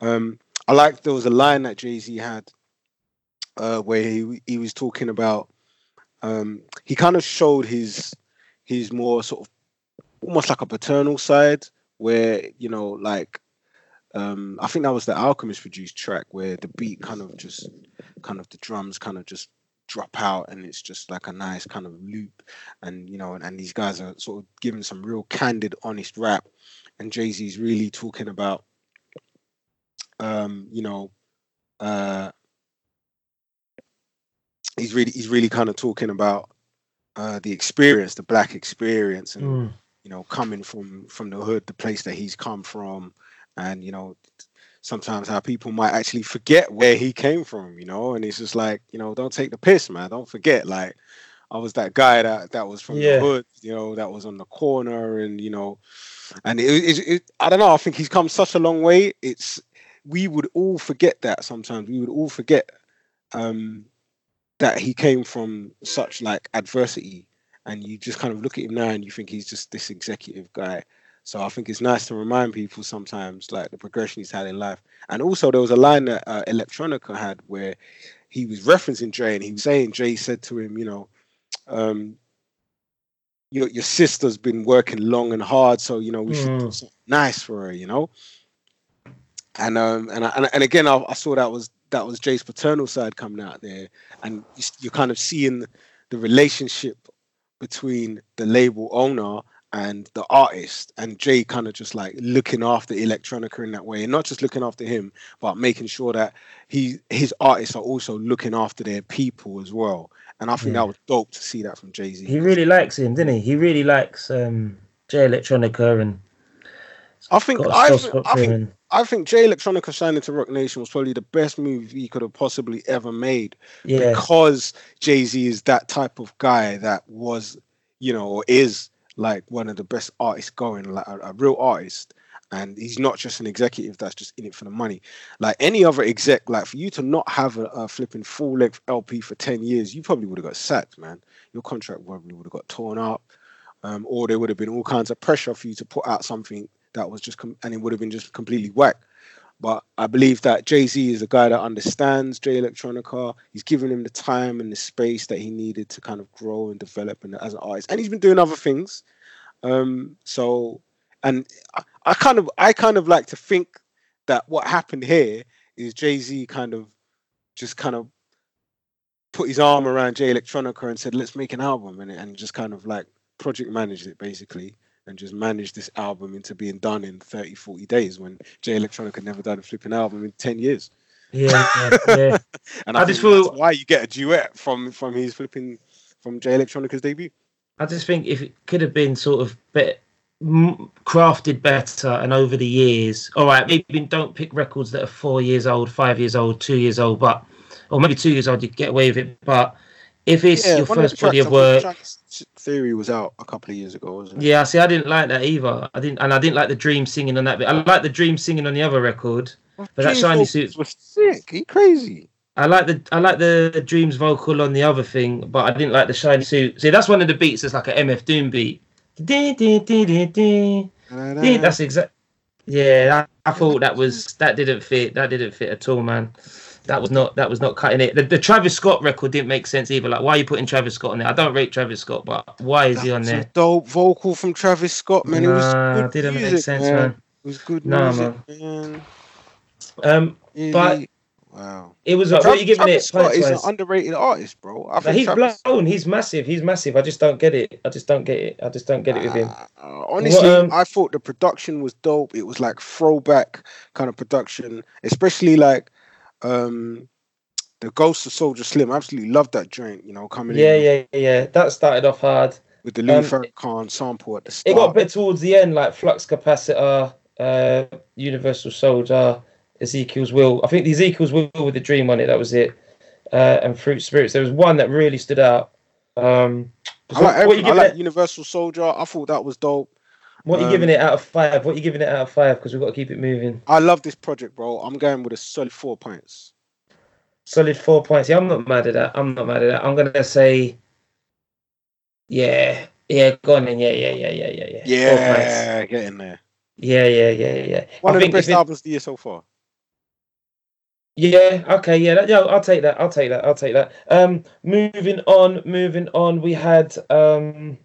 Um, I like there was a line that Jay Z had uh, where he he was talking about. Um, he kind of showed his his more sort of almost like a paternal side, where you know, like um, I think that was the Alchemist produced track where the beat kind of just kind of the drums kind of just drop out and it's just like a nice kind of loop and you know and, and these guys are sort of giving some real candid honest rap. And jay-z's really talking about um you know uh he's really he's really kind of talking about uh the experience the black experience and Mm. you know coming from from the hood the place that he's come from and you know sometimes how people might actually forget where he came from you know and it's just like you know don't take the piss man don't forget like i was that guy that that was from Yeah. the hood you know that was on the corner and you know and it, it, it i don't know i think he's come such a long way it's we would all forget that sometimes we would all forget um that he came from such like adversity and you just kind of look at him now and you think he's just this executive guy so I think it's nice to remind people sometimes like the progression he's had in life. And also there was a line that uh, Electronica had where he was referencing Jay and he was saying Jay said to him, you know, um, your your sister's been working long and hard, so you know we should do Mm. something nice for her, you know. And um and I, and, and again I, I saw that was that was Jay's paternal side coming out there, and you're kind of seeing the relationship between the label owner and the artist and Jay kind of just like looking after electronica in that way and not just looking after him but making sure that he his artists are also looking after their people as well and I think Yeah. that was dope to see that from Jay-Z He really likes him, didn't he? He really likes um, Jay Electronica and I think I, soft think spot I think I think Jay Electronica signing to Roc Nation was probably the best move he could have possibly ever made yeah, because Jay Z is that type of guy that was, you know, or is like one of the best artists going, like a, a real artist. And he's not just an executive that's just in it for the money. Like any other exec, like for you to not have a, a flipping full length LP for 10 years, you probably would have got sacked, man. Your contract probably would have got torn up. Um, or there would have been all kinds of pressure for you to put out something that was just, com- and it would have been just completely whack. But I believe that Jay Z is a guy that understands Jay Electronica. He's given him the time and the space that he needed to kind of grow and develop and as an artist. And he's been doing other things. Um, so, and I, I kind of, I kind of like to think that what happened here is Jay Z kind of just kind of put his arm around Jay Electronica and said, "Let's make an album," and and just kind of like project managed it basically. And just managed this album into being done in 30, 40 days when Jay Electronica never done a flipping album in 10 years. Yeah, yeah, [LAUGHS] yeah. and I, I just feel- that's why you get a duet from from his flipping from Jay Electronica's debut. I just think if it could have been sort of bit crafted better and over the years, all right, maybe don't pick records that are four years old, five years old, two years old, but or maybe two years old, you get away with it. But if it's your one of the first body of work, Tracks Theory was out a couple of years ago, wasn't it? yeah, see, I didn't like that either. I didn't, and I didn't like the Dream singing on that bit. I like the Dream singing on the other record. But that shiny suit- was sick. He crazy. I like the I like the Dreams vocal on the other thing, but I didn't like the shiny suit. See, that's one of the beats that's like an MF Doom beat. That's exact. Yeah, I, I thought that was that didn't fit. That didn't fit at all, man. That was not that was not cutting it. The, the Travis Scott record didn't make sense either. Like, why are you putting Travis Scott on there? I don't rate Travis Scott, but why is he on That's there? dope vocal from Travis Scott, man. it was Nah, good didn't make sense, man. man. It was good Nah, music, man. Um, But- wow. it was like, what are you giving Travis it? Scott is an underrated artist, bro. I think he's Travis- blown. He's massive. He's massive. I just don't get it. I just don't get it. I just don't get it with him. Uh, honestly, um, I thought the production was dope. It was like throwback kind of production, especially like um the Ghost of Soulja Slim. I absolutely loved that joint. You know, coming Yeah, in yeah, yeah. yeah. That started off hard. with the Louis Um, Farrakhan sample at the start. It got bit towards the end, like Flux Capacitor, uh, Universal Soldier, Ezekiel's Will. I think the Ezekiel's Will with the Dream on it, that was it. Uh, and Fruit Spirits. There was one that really stood out. Um, I like, what, every, you I like Universal Soldier. I thought that was dope. What are you um, giving it out of five? What you giving it out of five? Because we've got to keep it moving. I love this project, bro. I'm going with a solid four points. Solid four points. Yeah, I'm not mad at that. I'm not mad at that. I'm gonna say, yeah, yeah, go on then. Yeah, yeah, yeah, yeah, yeah, yeah. Yeah, get in there. Yeah, yeah, yeah, yeah. One I of the best it- albums of the year so far. Yeah, okay, yeah, that, yeah, I'll take that. I'll take that. I'll take that. Um, moving on, moving on. We had um,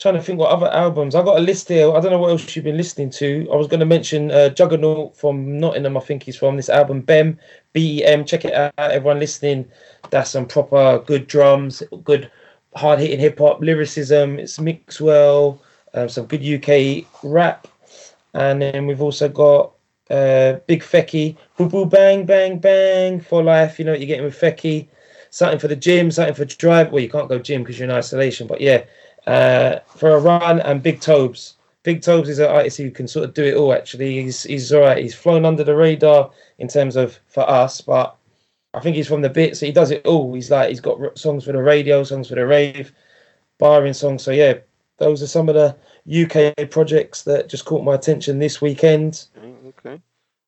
trying to think what other albums. I got a list here. I don't know what else you've been listening to. I was going to mention uh, Juggernaut from Nottingham. I think he's from this album. Bem, B E M. Check it out, everyone listening. That's some proper good drums, good hard hitting hip hop lyricism. It's mixed well. Um, some good UK rap, and then we've also got uh, Big Fekky, boo boo bang bang bang for life. You know what you're getting with Fekky. Something for the gym, something for drive. Well, you can't go gym because you're in isolation, but yeah, uh, for a run and Big Tobz. Big Tobz is an artist who can sort of do it all. Actually, he's he's all right. He's flown under the radar in terms of for us, but I think he's from the bit, so he does it all. He's like he's got r- songs for the radio, songs for the rave, barring songs. So yeah, those are some of the UK projects that just caught my attention this weekend. Okay.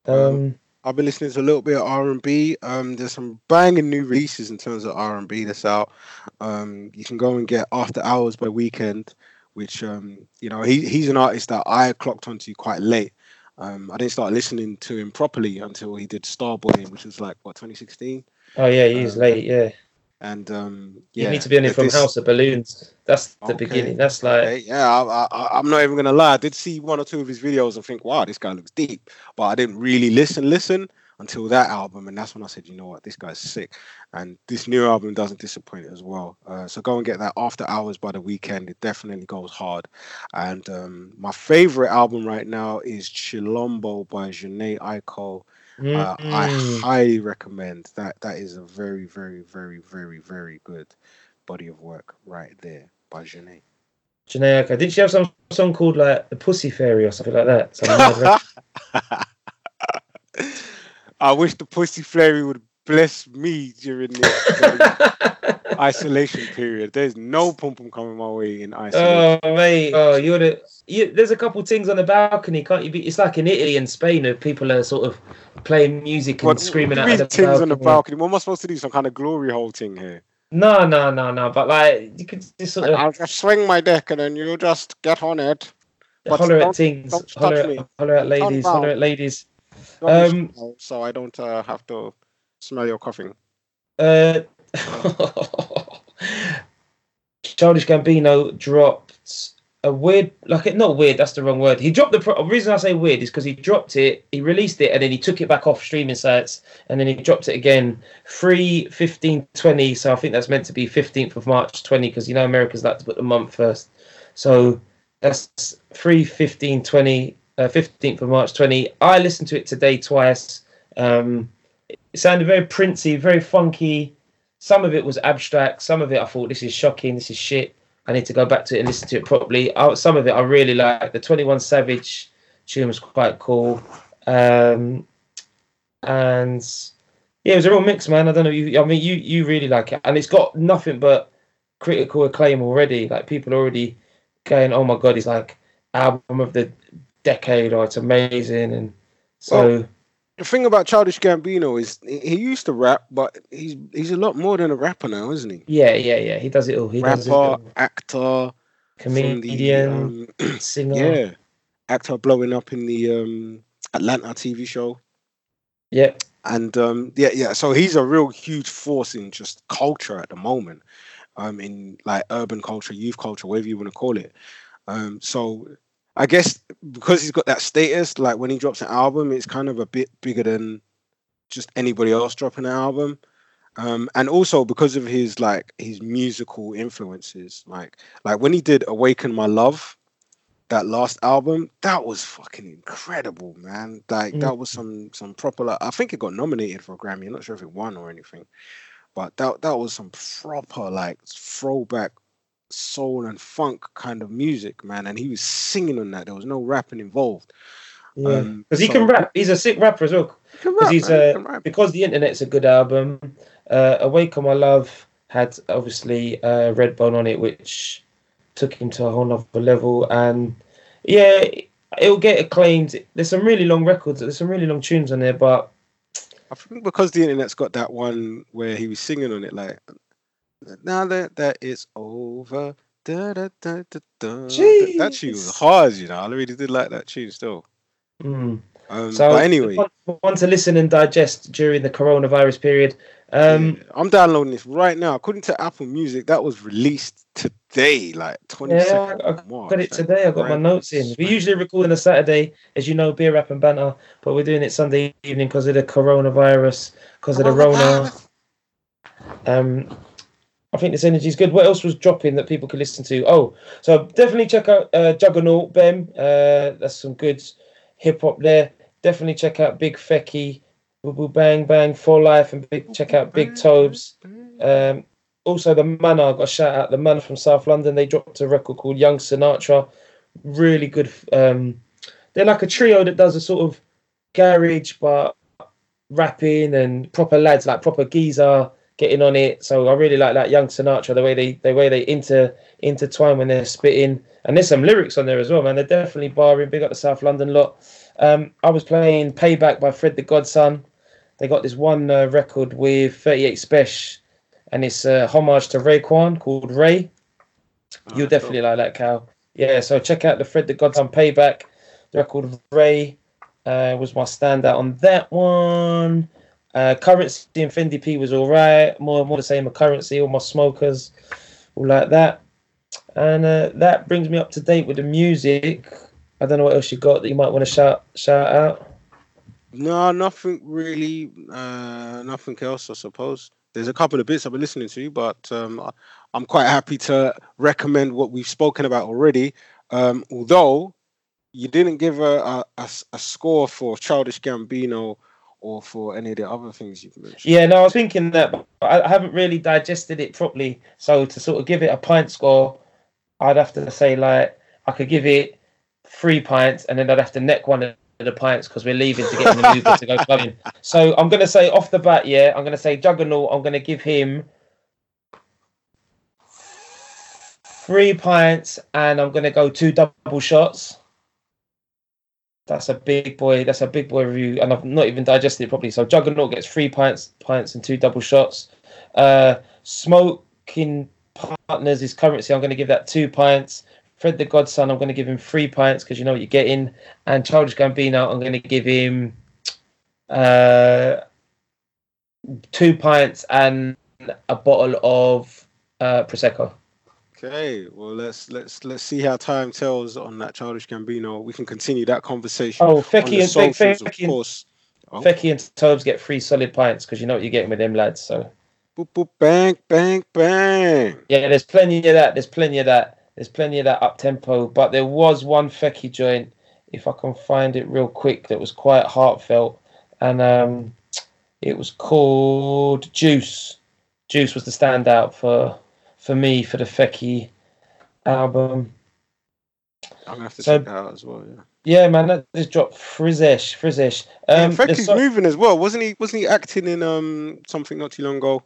Um, I've been listening to a little bit of R and B. Um, there's some banging new releases in terms of R and B that's out. Um, you can go and get After Hours by Weeknd, which um, you know he he's an artist that I clocked onto quite late. Um, I didn't start listening to him properly until he did Starboy, which was like what 2016. Oh yeah, he's Um, late. Yeah, And um, you need to be on it from this- House of Balloons. That's the Okay, beginning. That's like Okay, yeah, I, I, I'm not even gonna lie. I did see one or two of his videos and think, wow, this guy looks deep. But I didn't really listen, listen until that album, and that's when I said, you know what, this guy's sick. And this new album doesn't disappoint as well. Uh, so go and get that After Hours by the Weeknd. It definitely goes hard. And um, my favorite album right now is Chilombo by Jhené Aiko. Uh, I mm, highly recommend that. That is a very, very, very, very, very good body of work right there by Jhené. Jhené Aiko. Didn't she have some song called like the Pussy Fairy or something like that? Some mad rap- I wish the pussy fairy would bless me during this [LAUGHS] isolation period. There's no pum pum coming my way in isolation. oh mate, oh you're the. You, there's a couple things on the balcony, can't you? Be, it's like in Italy and Spain, of people are sort of playing music and What- screaming out do of the things balcony. on the balcony. What am I supposed to do? Some kind of glory hole thing here? No, no, no, no. But like, you could just sort of I'll just swing my deck and then you just get on it. but holler at things, holler, at, holler at ladies, holler at ladies. Um, so I don't uh, have to smell your coughing. Uh, [LAUGHS] Childish Gambino dropped a weird, like it not weird. That's the wrong word. He dropped the pro- reason I say weird is because he dropped it, he released it, and then he took it back off streaming sites, and then he dropped it again. Free 15, 20. So I think that's meant to be 15th of March 20 because you know Americans like to put the month first. So that's free 15, 20, uh, 15th of March 20. I listened to it today twice. Um, it sounded very princey, very funky. Some of it was abstract. Some of it I thought this is shocking. This is shit. I need to go back to it and listen to it properly. I, some of it I really like. The Twenty One Savage tune was quite cool, um, and yeah, it was a real mix, man. I don't know. You, I mean, you you really like it, and it's got nothing but critical acclaim already. Like people already going, "Oh my god, it's like album of the decade," or "It's amazing," and so. The thing about Childish Gambino is he used to rap, but he's he's a lot more than a rapper now, isn't he? Yeah, yeah, yeah. He does it all. He does it Rapper, all. actor, from the, comedian, um, [CLEARS THROAT] singer. yeah, actor blowing up in the um, Atlanta TV show, yeah. and um, yeah, yeah. So he's a real huge force in just culture at the moment, um, in like urban culture, youth culture, whatever you want to call it. Um, so I guess because he's got that status, like when he drops an album, it's kind of a bit bigger than just anybody else dropping an album. Um, and also because of his like his musical influences, like like when he did "Awaken My Love," that last album, that was fucking incredible, man. Like that was some some proper. Like, I think it got nominated for a Grammy. I'm not sure if it won or anything, but that that was some proper like throwback soul and funk kind of music, man. And he was singing on that. There was no rapping involved. Yeah, Um, because he so- can rap. He's a sick rapper as well. He Because he's man, he uh, rap. because the internet's a good album. Uh, Awaken My Love had obviously uh, Redbone on it, which took him to a whole nother level. And yeah, it'll get acclaimed. There's some really long records. There's some really long tunes on there, but I think because the internet's got that one where he was singing on it, like now that that is over. Da, da, da, da, da. That, that tune was hard, you know. I really did like that tune still. mm. Um, so but anyway, one, one to listen and digest during the coronavirus period. Um, yeah, I'm downloading this right now. According to Apple Music, that was released today, like 22nd Yeah, I March. got it today. I got my notes in. We usually record on a Saturday, as you know, beer rap and banter, but we're doing it Sunday evening because of the coronavirus, because of the Rona. Um, I think this energy is good. What else was dropping that people could listen to? Oh, so definitely check out uh, Juggernaut Bem. Uh, that's some good hip hop there. Definitely check out Big Fekky, Boo Boo Bang Bang for Life, and big, check out Big Tobz. Um, also, the Manor, I got a shout out the Manor from South London. They dropped a record called Young Sinatra. Really good. Um, they're like a trio that does a sort of garage, but rapping and proper lads, like proper geezer getting on it. So I really like that Young Sinatra, the way they the way they inter intertwine when they're spitting. And there's some lyrics on there as well, man. They're definitely barring. Big up the South London lot. Um, I was playing Payback by Fred the Godson. They got this one uh, record with 38 Special, and it's a homage to Raekwon called Ray. Ah, You'll definitely like that, Cal. Yeah, so check out the Fred the Godson Payback. The record of Ray uh, was my standout on that one. Uh, currency and P was all right. More, and more the same. of Currency, all my smokers, all like that. And uh, that brings me up to date with the music. I don't know what else you got that you might want to shout shout out. No, nothing really. Uh, nothing else, I suppose. There's a couple of bits I've been listening to, but um, I'm quite happy to recommend what we've spoken about already. Um, although you didn't give a a score for Childish Gambino or for any of the other things you've mentioned. Yeah, no, I was thinking that, but I haven't really digested it properly. So to sort of give it a pint score, I'd have to say like I could give it three pints, and then I'd have to neck one of the pints because we're leaving to get in the mood to go clubbing. [LAUGHS] So I'm gonna say off the bat, yeah, I'm gonna say Juggernaut. I'm gonna give him three pints, and I'm gonna go two double shots. That's a big boy. That's a big boy review, and I've not even digested it properly. So Juggernaut gets three pints, pints and two double shots. Uh, Smoking Partners is currency. I'm going to give that two pints. Fred the Godson, I'm going to give him three pints because you know what you're getting. And Childish Gambino, I'm going to give him uh, two pints and a bottle of uh, prosecco. Okay, well let's let's let's see how time tells on that childish Gambino. We can continue that conversation. Oh, Fekky and socials, Fekky, of Fekky, course. Oh. Fekky and Tobz get free solid pints because you know what you're getting with them lads. So Boop, boop, bang, bang, bang. yeah, there's plenty of that. There's plenty of that. There's plenty of that up tempo. But there was one Fekky joint, if I can find it real quick, that was quite heartfelt, and um, it was called Juice. Juice was the standout for for me for the Fekky album. I'm gonna have to So- check that out as well. Yeah. Yeah, man, that just dropped Frizesh, Frizesh. Um, yeah, so- moving as well, wasn't he? Wasn't he acting in um something not too long ago?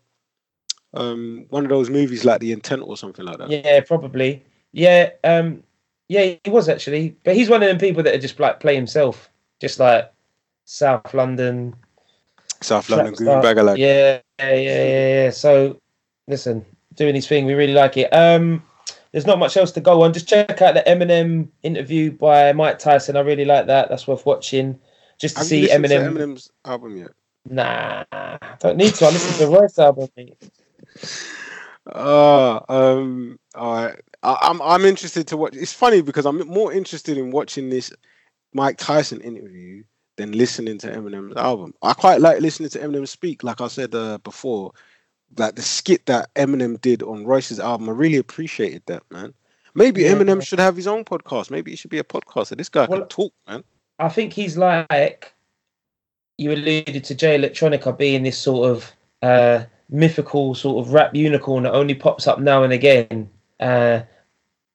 Um, one of those movies like The Intent or something like that. Yeah, probably. Yeah, um, yeah, he was actually, but he's one of them people that are just like play himself, just like South London, South London. Goon Bagger like. Yeah, yeah, yeah, yeah. So, listen, doing his thing, we really like it. Um, there's not much else to go on. Just check out the Eminem interview by Mike Tyson. I really like that. That's worth watching. Just to Have see listened to Eminem. Eminem's album yet? Nah, don't need to. I listened to Royce album. Mate. Uh, um, all right. I, I'm I'm interested to watch. It's funny because I'm more interested in watching this Mike Tyson interview than listening to Eminem's album. I quite like listening to Eminem speak. Like I said uh, before, like the skit that Eminem did on Royce's album. I really appreciated that, man. Maybe Yeah. Eminem should have his own podcast. Maybe he should be a podcaster. This guy Well, can talk, man. I think he's like you alluded to Jay Electronica being this sort of uh, mythical sort of rap unicorn that only pops up now and again. Uh,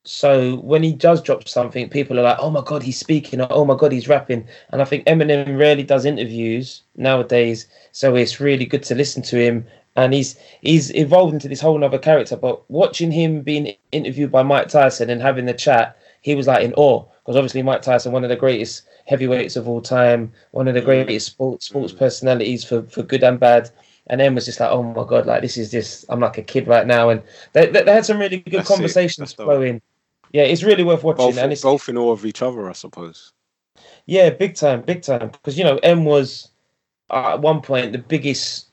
so when he does drop something, people are like, "Oh my god, he's speaking!" Or, "Oh my god, he's rapping!" And I think Eminem rarely does interviews nowadays, so it's really good to listen to him. And he's he's evolved into this whole other character. But watching him being interviewed by Mike Tyson and having the chat, he was like in awe because obviously Mike Tyson, one of the greatest heavyweights of all time, one of the Mm. greatest sports sports Mm. personalities for for good and bad. And then was just like, oh my god, like this is just I'm like a kid right now. And they, they, they had some really good That's conversations flowing. Yeah, it's really worth watching. Both, and it's both in awe of each other, I suppose. yeah, big time, big time. Because you know, M was uh, at one point the biggest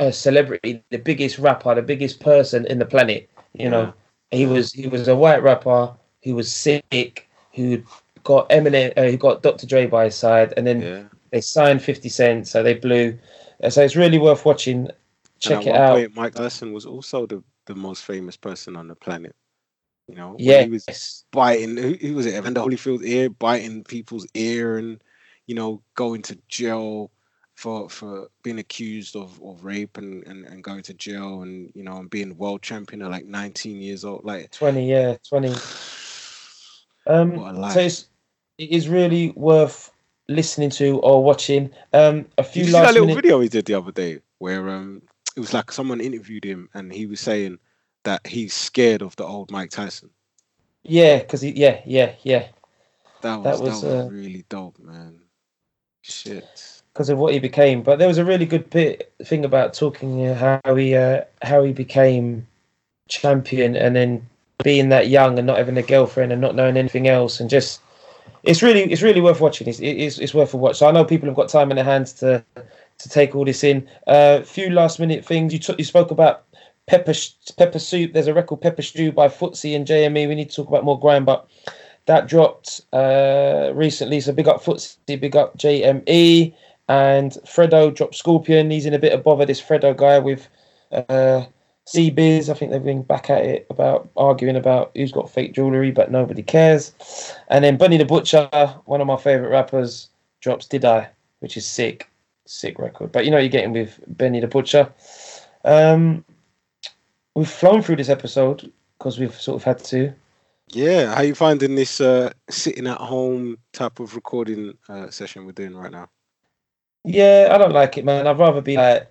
uh, celebrity, the biggest rapper, the biggest person in the planet. You know, he was he was a white rapper who was sick, who got Eminem, uh, who got Dr. Dre by his side, and then Yeah. they signed Fifty Cent, so they blew. Uh, So it's really worth watching. Check it out. Point, Mike Tyson was also the, the most famous person on the planet. You know, yeah, he was biting. Who, who was it? Evander Holyfield's ear, biting people's ear, and you know, going to jail for for being accused of, of rape and, and, and going to jail, and you know, and being world champion at like 19 years old. Like, twenty, yeah, twenty. [SIGHS] Um, what a life! so it's, it is really worth listening to or watching. Um, a Did few you see that last little minute. video he did the other day where um it was like someone interviewed him and he was saying that he's scared of the old Mike Tyson. Yeah, because he, yeah, yeah, yeah, That was That that was, was, uh, really dope, man. Shit. Because of what he became. But there was a really good bit thing about talking uh, how he uh, how he became champion and then being that young and not having a girlfriend and not knowing anything else and just it's really it's really worth watching. It's it's, it's worth a watch. So I know people have got time in their hands to to take all this in. A uh, few last minute things. You took you spoke about pepper pepper soup. There's a record pepper stew by Footsie and JME. We need to talk about more grime, but that dropped uh, recently. So big up Footsie, big up JME, and Fredo dropped Scorpion. He's in a bit of bother. This Fredo guy with uh, C-Biz. I think they've been back at it about arguing about who's got fake jewellery, but nobody cares. And then Benny the Butcher, one of my favourite rappers, drops Did I, which is sick, sick record. But you know you're getting with Benny the Butcher. Um, we've flown through this episode because we've sort of had to. Yeah, how you finding this uh sitting at home type of recording uh, session we're doing right now? Yeah, I don't like it, man. I'd rather be like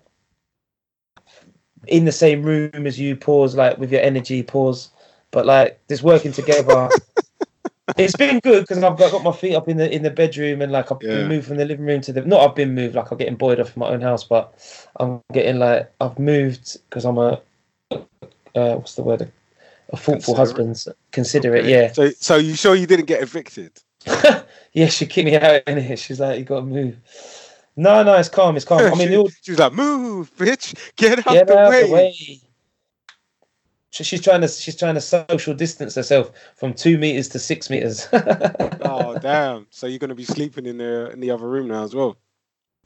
in the same room as you, pause like with your energy, pause. But like just working together. [LAUGHS] it's been good because I've got, got my feet up in the in the bedroom and like I've Yeah. been moved from the living room to the not I've been moved like I'm getting bored off my own house, but I'm getting like I've moved because I'm a uh, what's the word a thoughtful Considerate. husband. Consider it, yeah. So so you sure you didn't get evicted? [LAUGHS] yeah, she kicked me out in here. She's like, you got to move. No, no, it's calm. It's calm. I [LAUGHS] mean, she, all... she was like, "Move, bitch, get out, get the, out way. the way." She's trying to she's trying to social distance herself from two meters to six meters. [LAUGHS] oh damn! So you're gonna be sleeping in the in the other room now as well?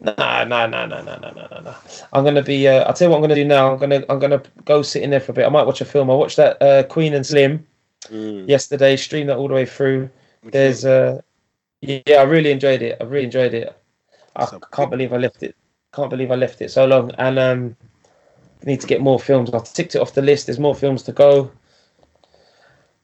No, no, no, no, no, no, no, no. I'm gonna be. Uh, I'll tell you what I'm gonna do now. I'm gonna I'm gonna go sit in there for a bit. I might watch a film. I watched that uh, Queen and Slim mm. yesterday. Streamed that all the way through. Would There's uh, yeah, I really enjoyed it. I really enjoyed it. I So- can't believe I left it. Can't believe I left it so long. And um, need to get more films. I've ticked it off the list. There's more films to go.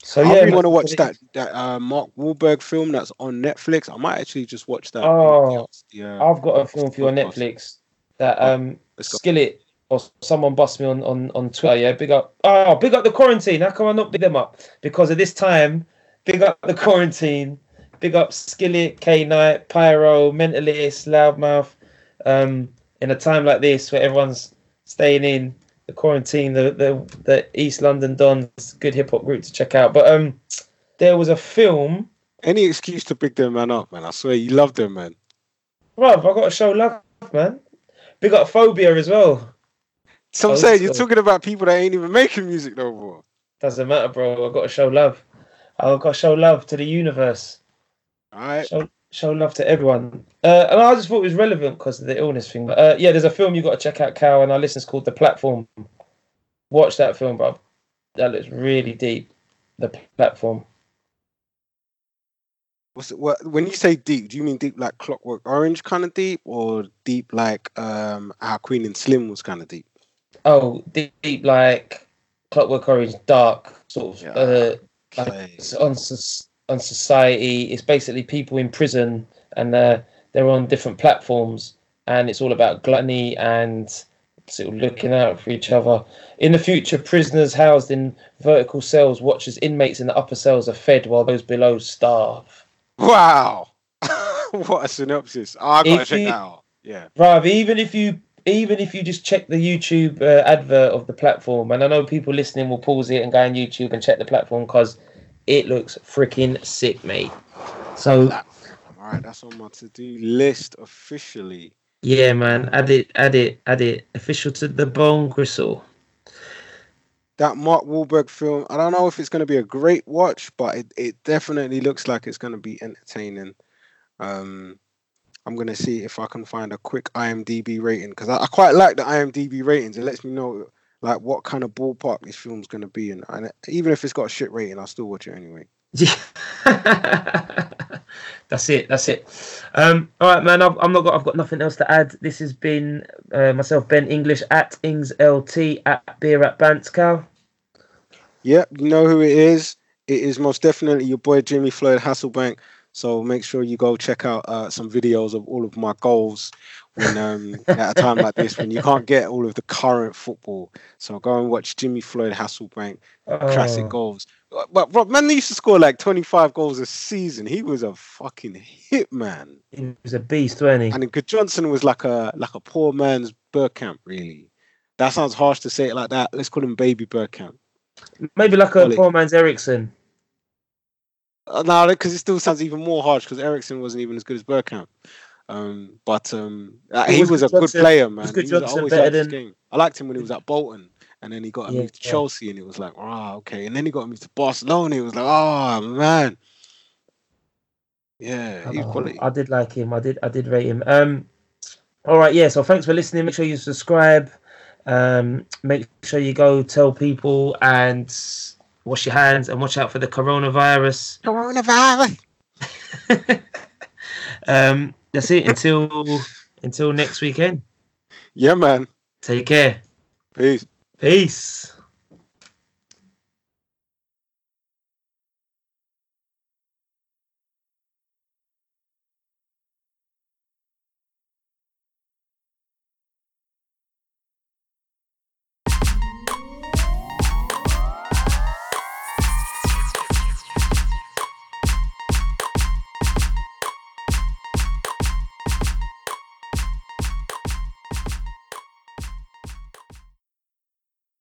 So I yeah, really want to watch that that uh, Mark Wahlberg film that's on Netflix. I might actually just watch that. Oh. yeah. I've got a film for you on Netflix that um. Skillet or someone bust me on, on, on Twitter. Yeah, big up. Oh, big up the quarantine. How come I not big them up? Because of this time, big up the quarantine. Big up Skillet, K Night, Pyro, Mentalist, Loudmouth. Um, in a time like this where everyone's staying in the quarantine, the the, the East London Dons, good hip hop group to check out. But um, there was a film. Any excuse to big them man up, man. I swear you love them, man. Rob, I got to show love, man. Big up Phobia as well. So I'm saying you're talking about people that ain't even making music no more. Doesn't matter, bro. I've got to show love. I've got to show love to the universe. All right. Show, show love to everyone. Uh, and I just thought it was relevant because of the illness thing. But uh, yeah, there's a film you got to check out, Cal, and our listeners called The Platform. Watch that film, bro. That looks really deep. The Platform. What's it, what, when you say deep, do you mean deep like Clockwork Orange kind of deep, or deep like um how Queen and Slim was kind of deep? Oh, deep, deep like Clockwork Orange, dark sort of. Yeah. Uh, like on on society. It's basically people in prison, and uh, they're on different platforms, and it's all about gluttony and sort of looking out for each other. In the future, prisoners housed in vertical cells watch as inmates in the upper cells are fed while those below starve. Wow. [LAUGHS] what a synopsis. Oh, I gotta check you- that out. Yeah. Right, even if you even if you just check the YouTube uh, advert of the platform, and I know people listening will pause it and go on YouTube and check the platform because it looks freaking sick, mate. So All right, that's on my to-do list officially. yeah, man, add it, add it, add it. Official to the bone gristle. That Mark Wahlberg film, I don't know if it's going to be a great watch, but it, it definitely looks like it's going to be entertaining. Um, I'm going to see if I can find a quick IMDb rating because I, I quite like the IMDb ratings. It lets me know like what kind of ballpark this film's going to be in, and even if it's got a shit rating, I'll still watch it anyway. Yeah. [LAUGHS] that's it. That's it. Um, all right, man. I've, I'm not got. I've got nothing else to add. This has been uh, myself, Ben English at Ings LT at Beer at Bantzcow. Yep, you know who it is. It is most definitely your boy Jimmy Floyd Hasselbaink. So make sure you go check out uh, some videos of all of my goals when um, at a time like this when you can't get all of the current football. So go and watch Jimmy Floyd Hasselbaink classic Oh. goals. But Rob, man used to score like 25 goals a season. He was a fucking hit man. He was a beast, wasn't he? And Good Johnson was like a like a poor man's Bergkamp, really. That sounds harsh to say it like that. Let's call him Baby Bergkamp. Maybe like a poor man's Ericsson. Uh, no, because it still sounds even more harsh because Ericsson wasn't even as good as Bergkamp. Um, but um, uh, he was was a Good good player, man. Good He was- I Johnson always better liked his than- game. I liked him when he was at Bolton, and then he got a Yeah, move to yeah. Chelsea, and it was like, wow, okay. And then he got moved to Barcelona. It was like, oh man, yeah, he's Oh. I did like him. I did. I did rate him. Um. All right. Yeah. So thanks for listening. Make sure you subscribe. Um. Make sure you go tell people and wash your hands and watch out for the coronavirus. Coronavirus. [LAUGHS] Um. That's it. Until until next weekend. Yeah, man. Take care. Peace. Peace.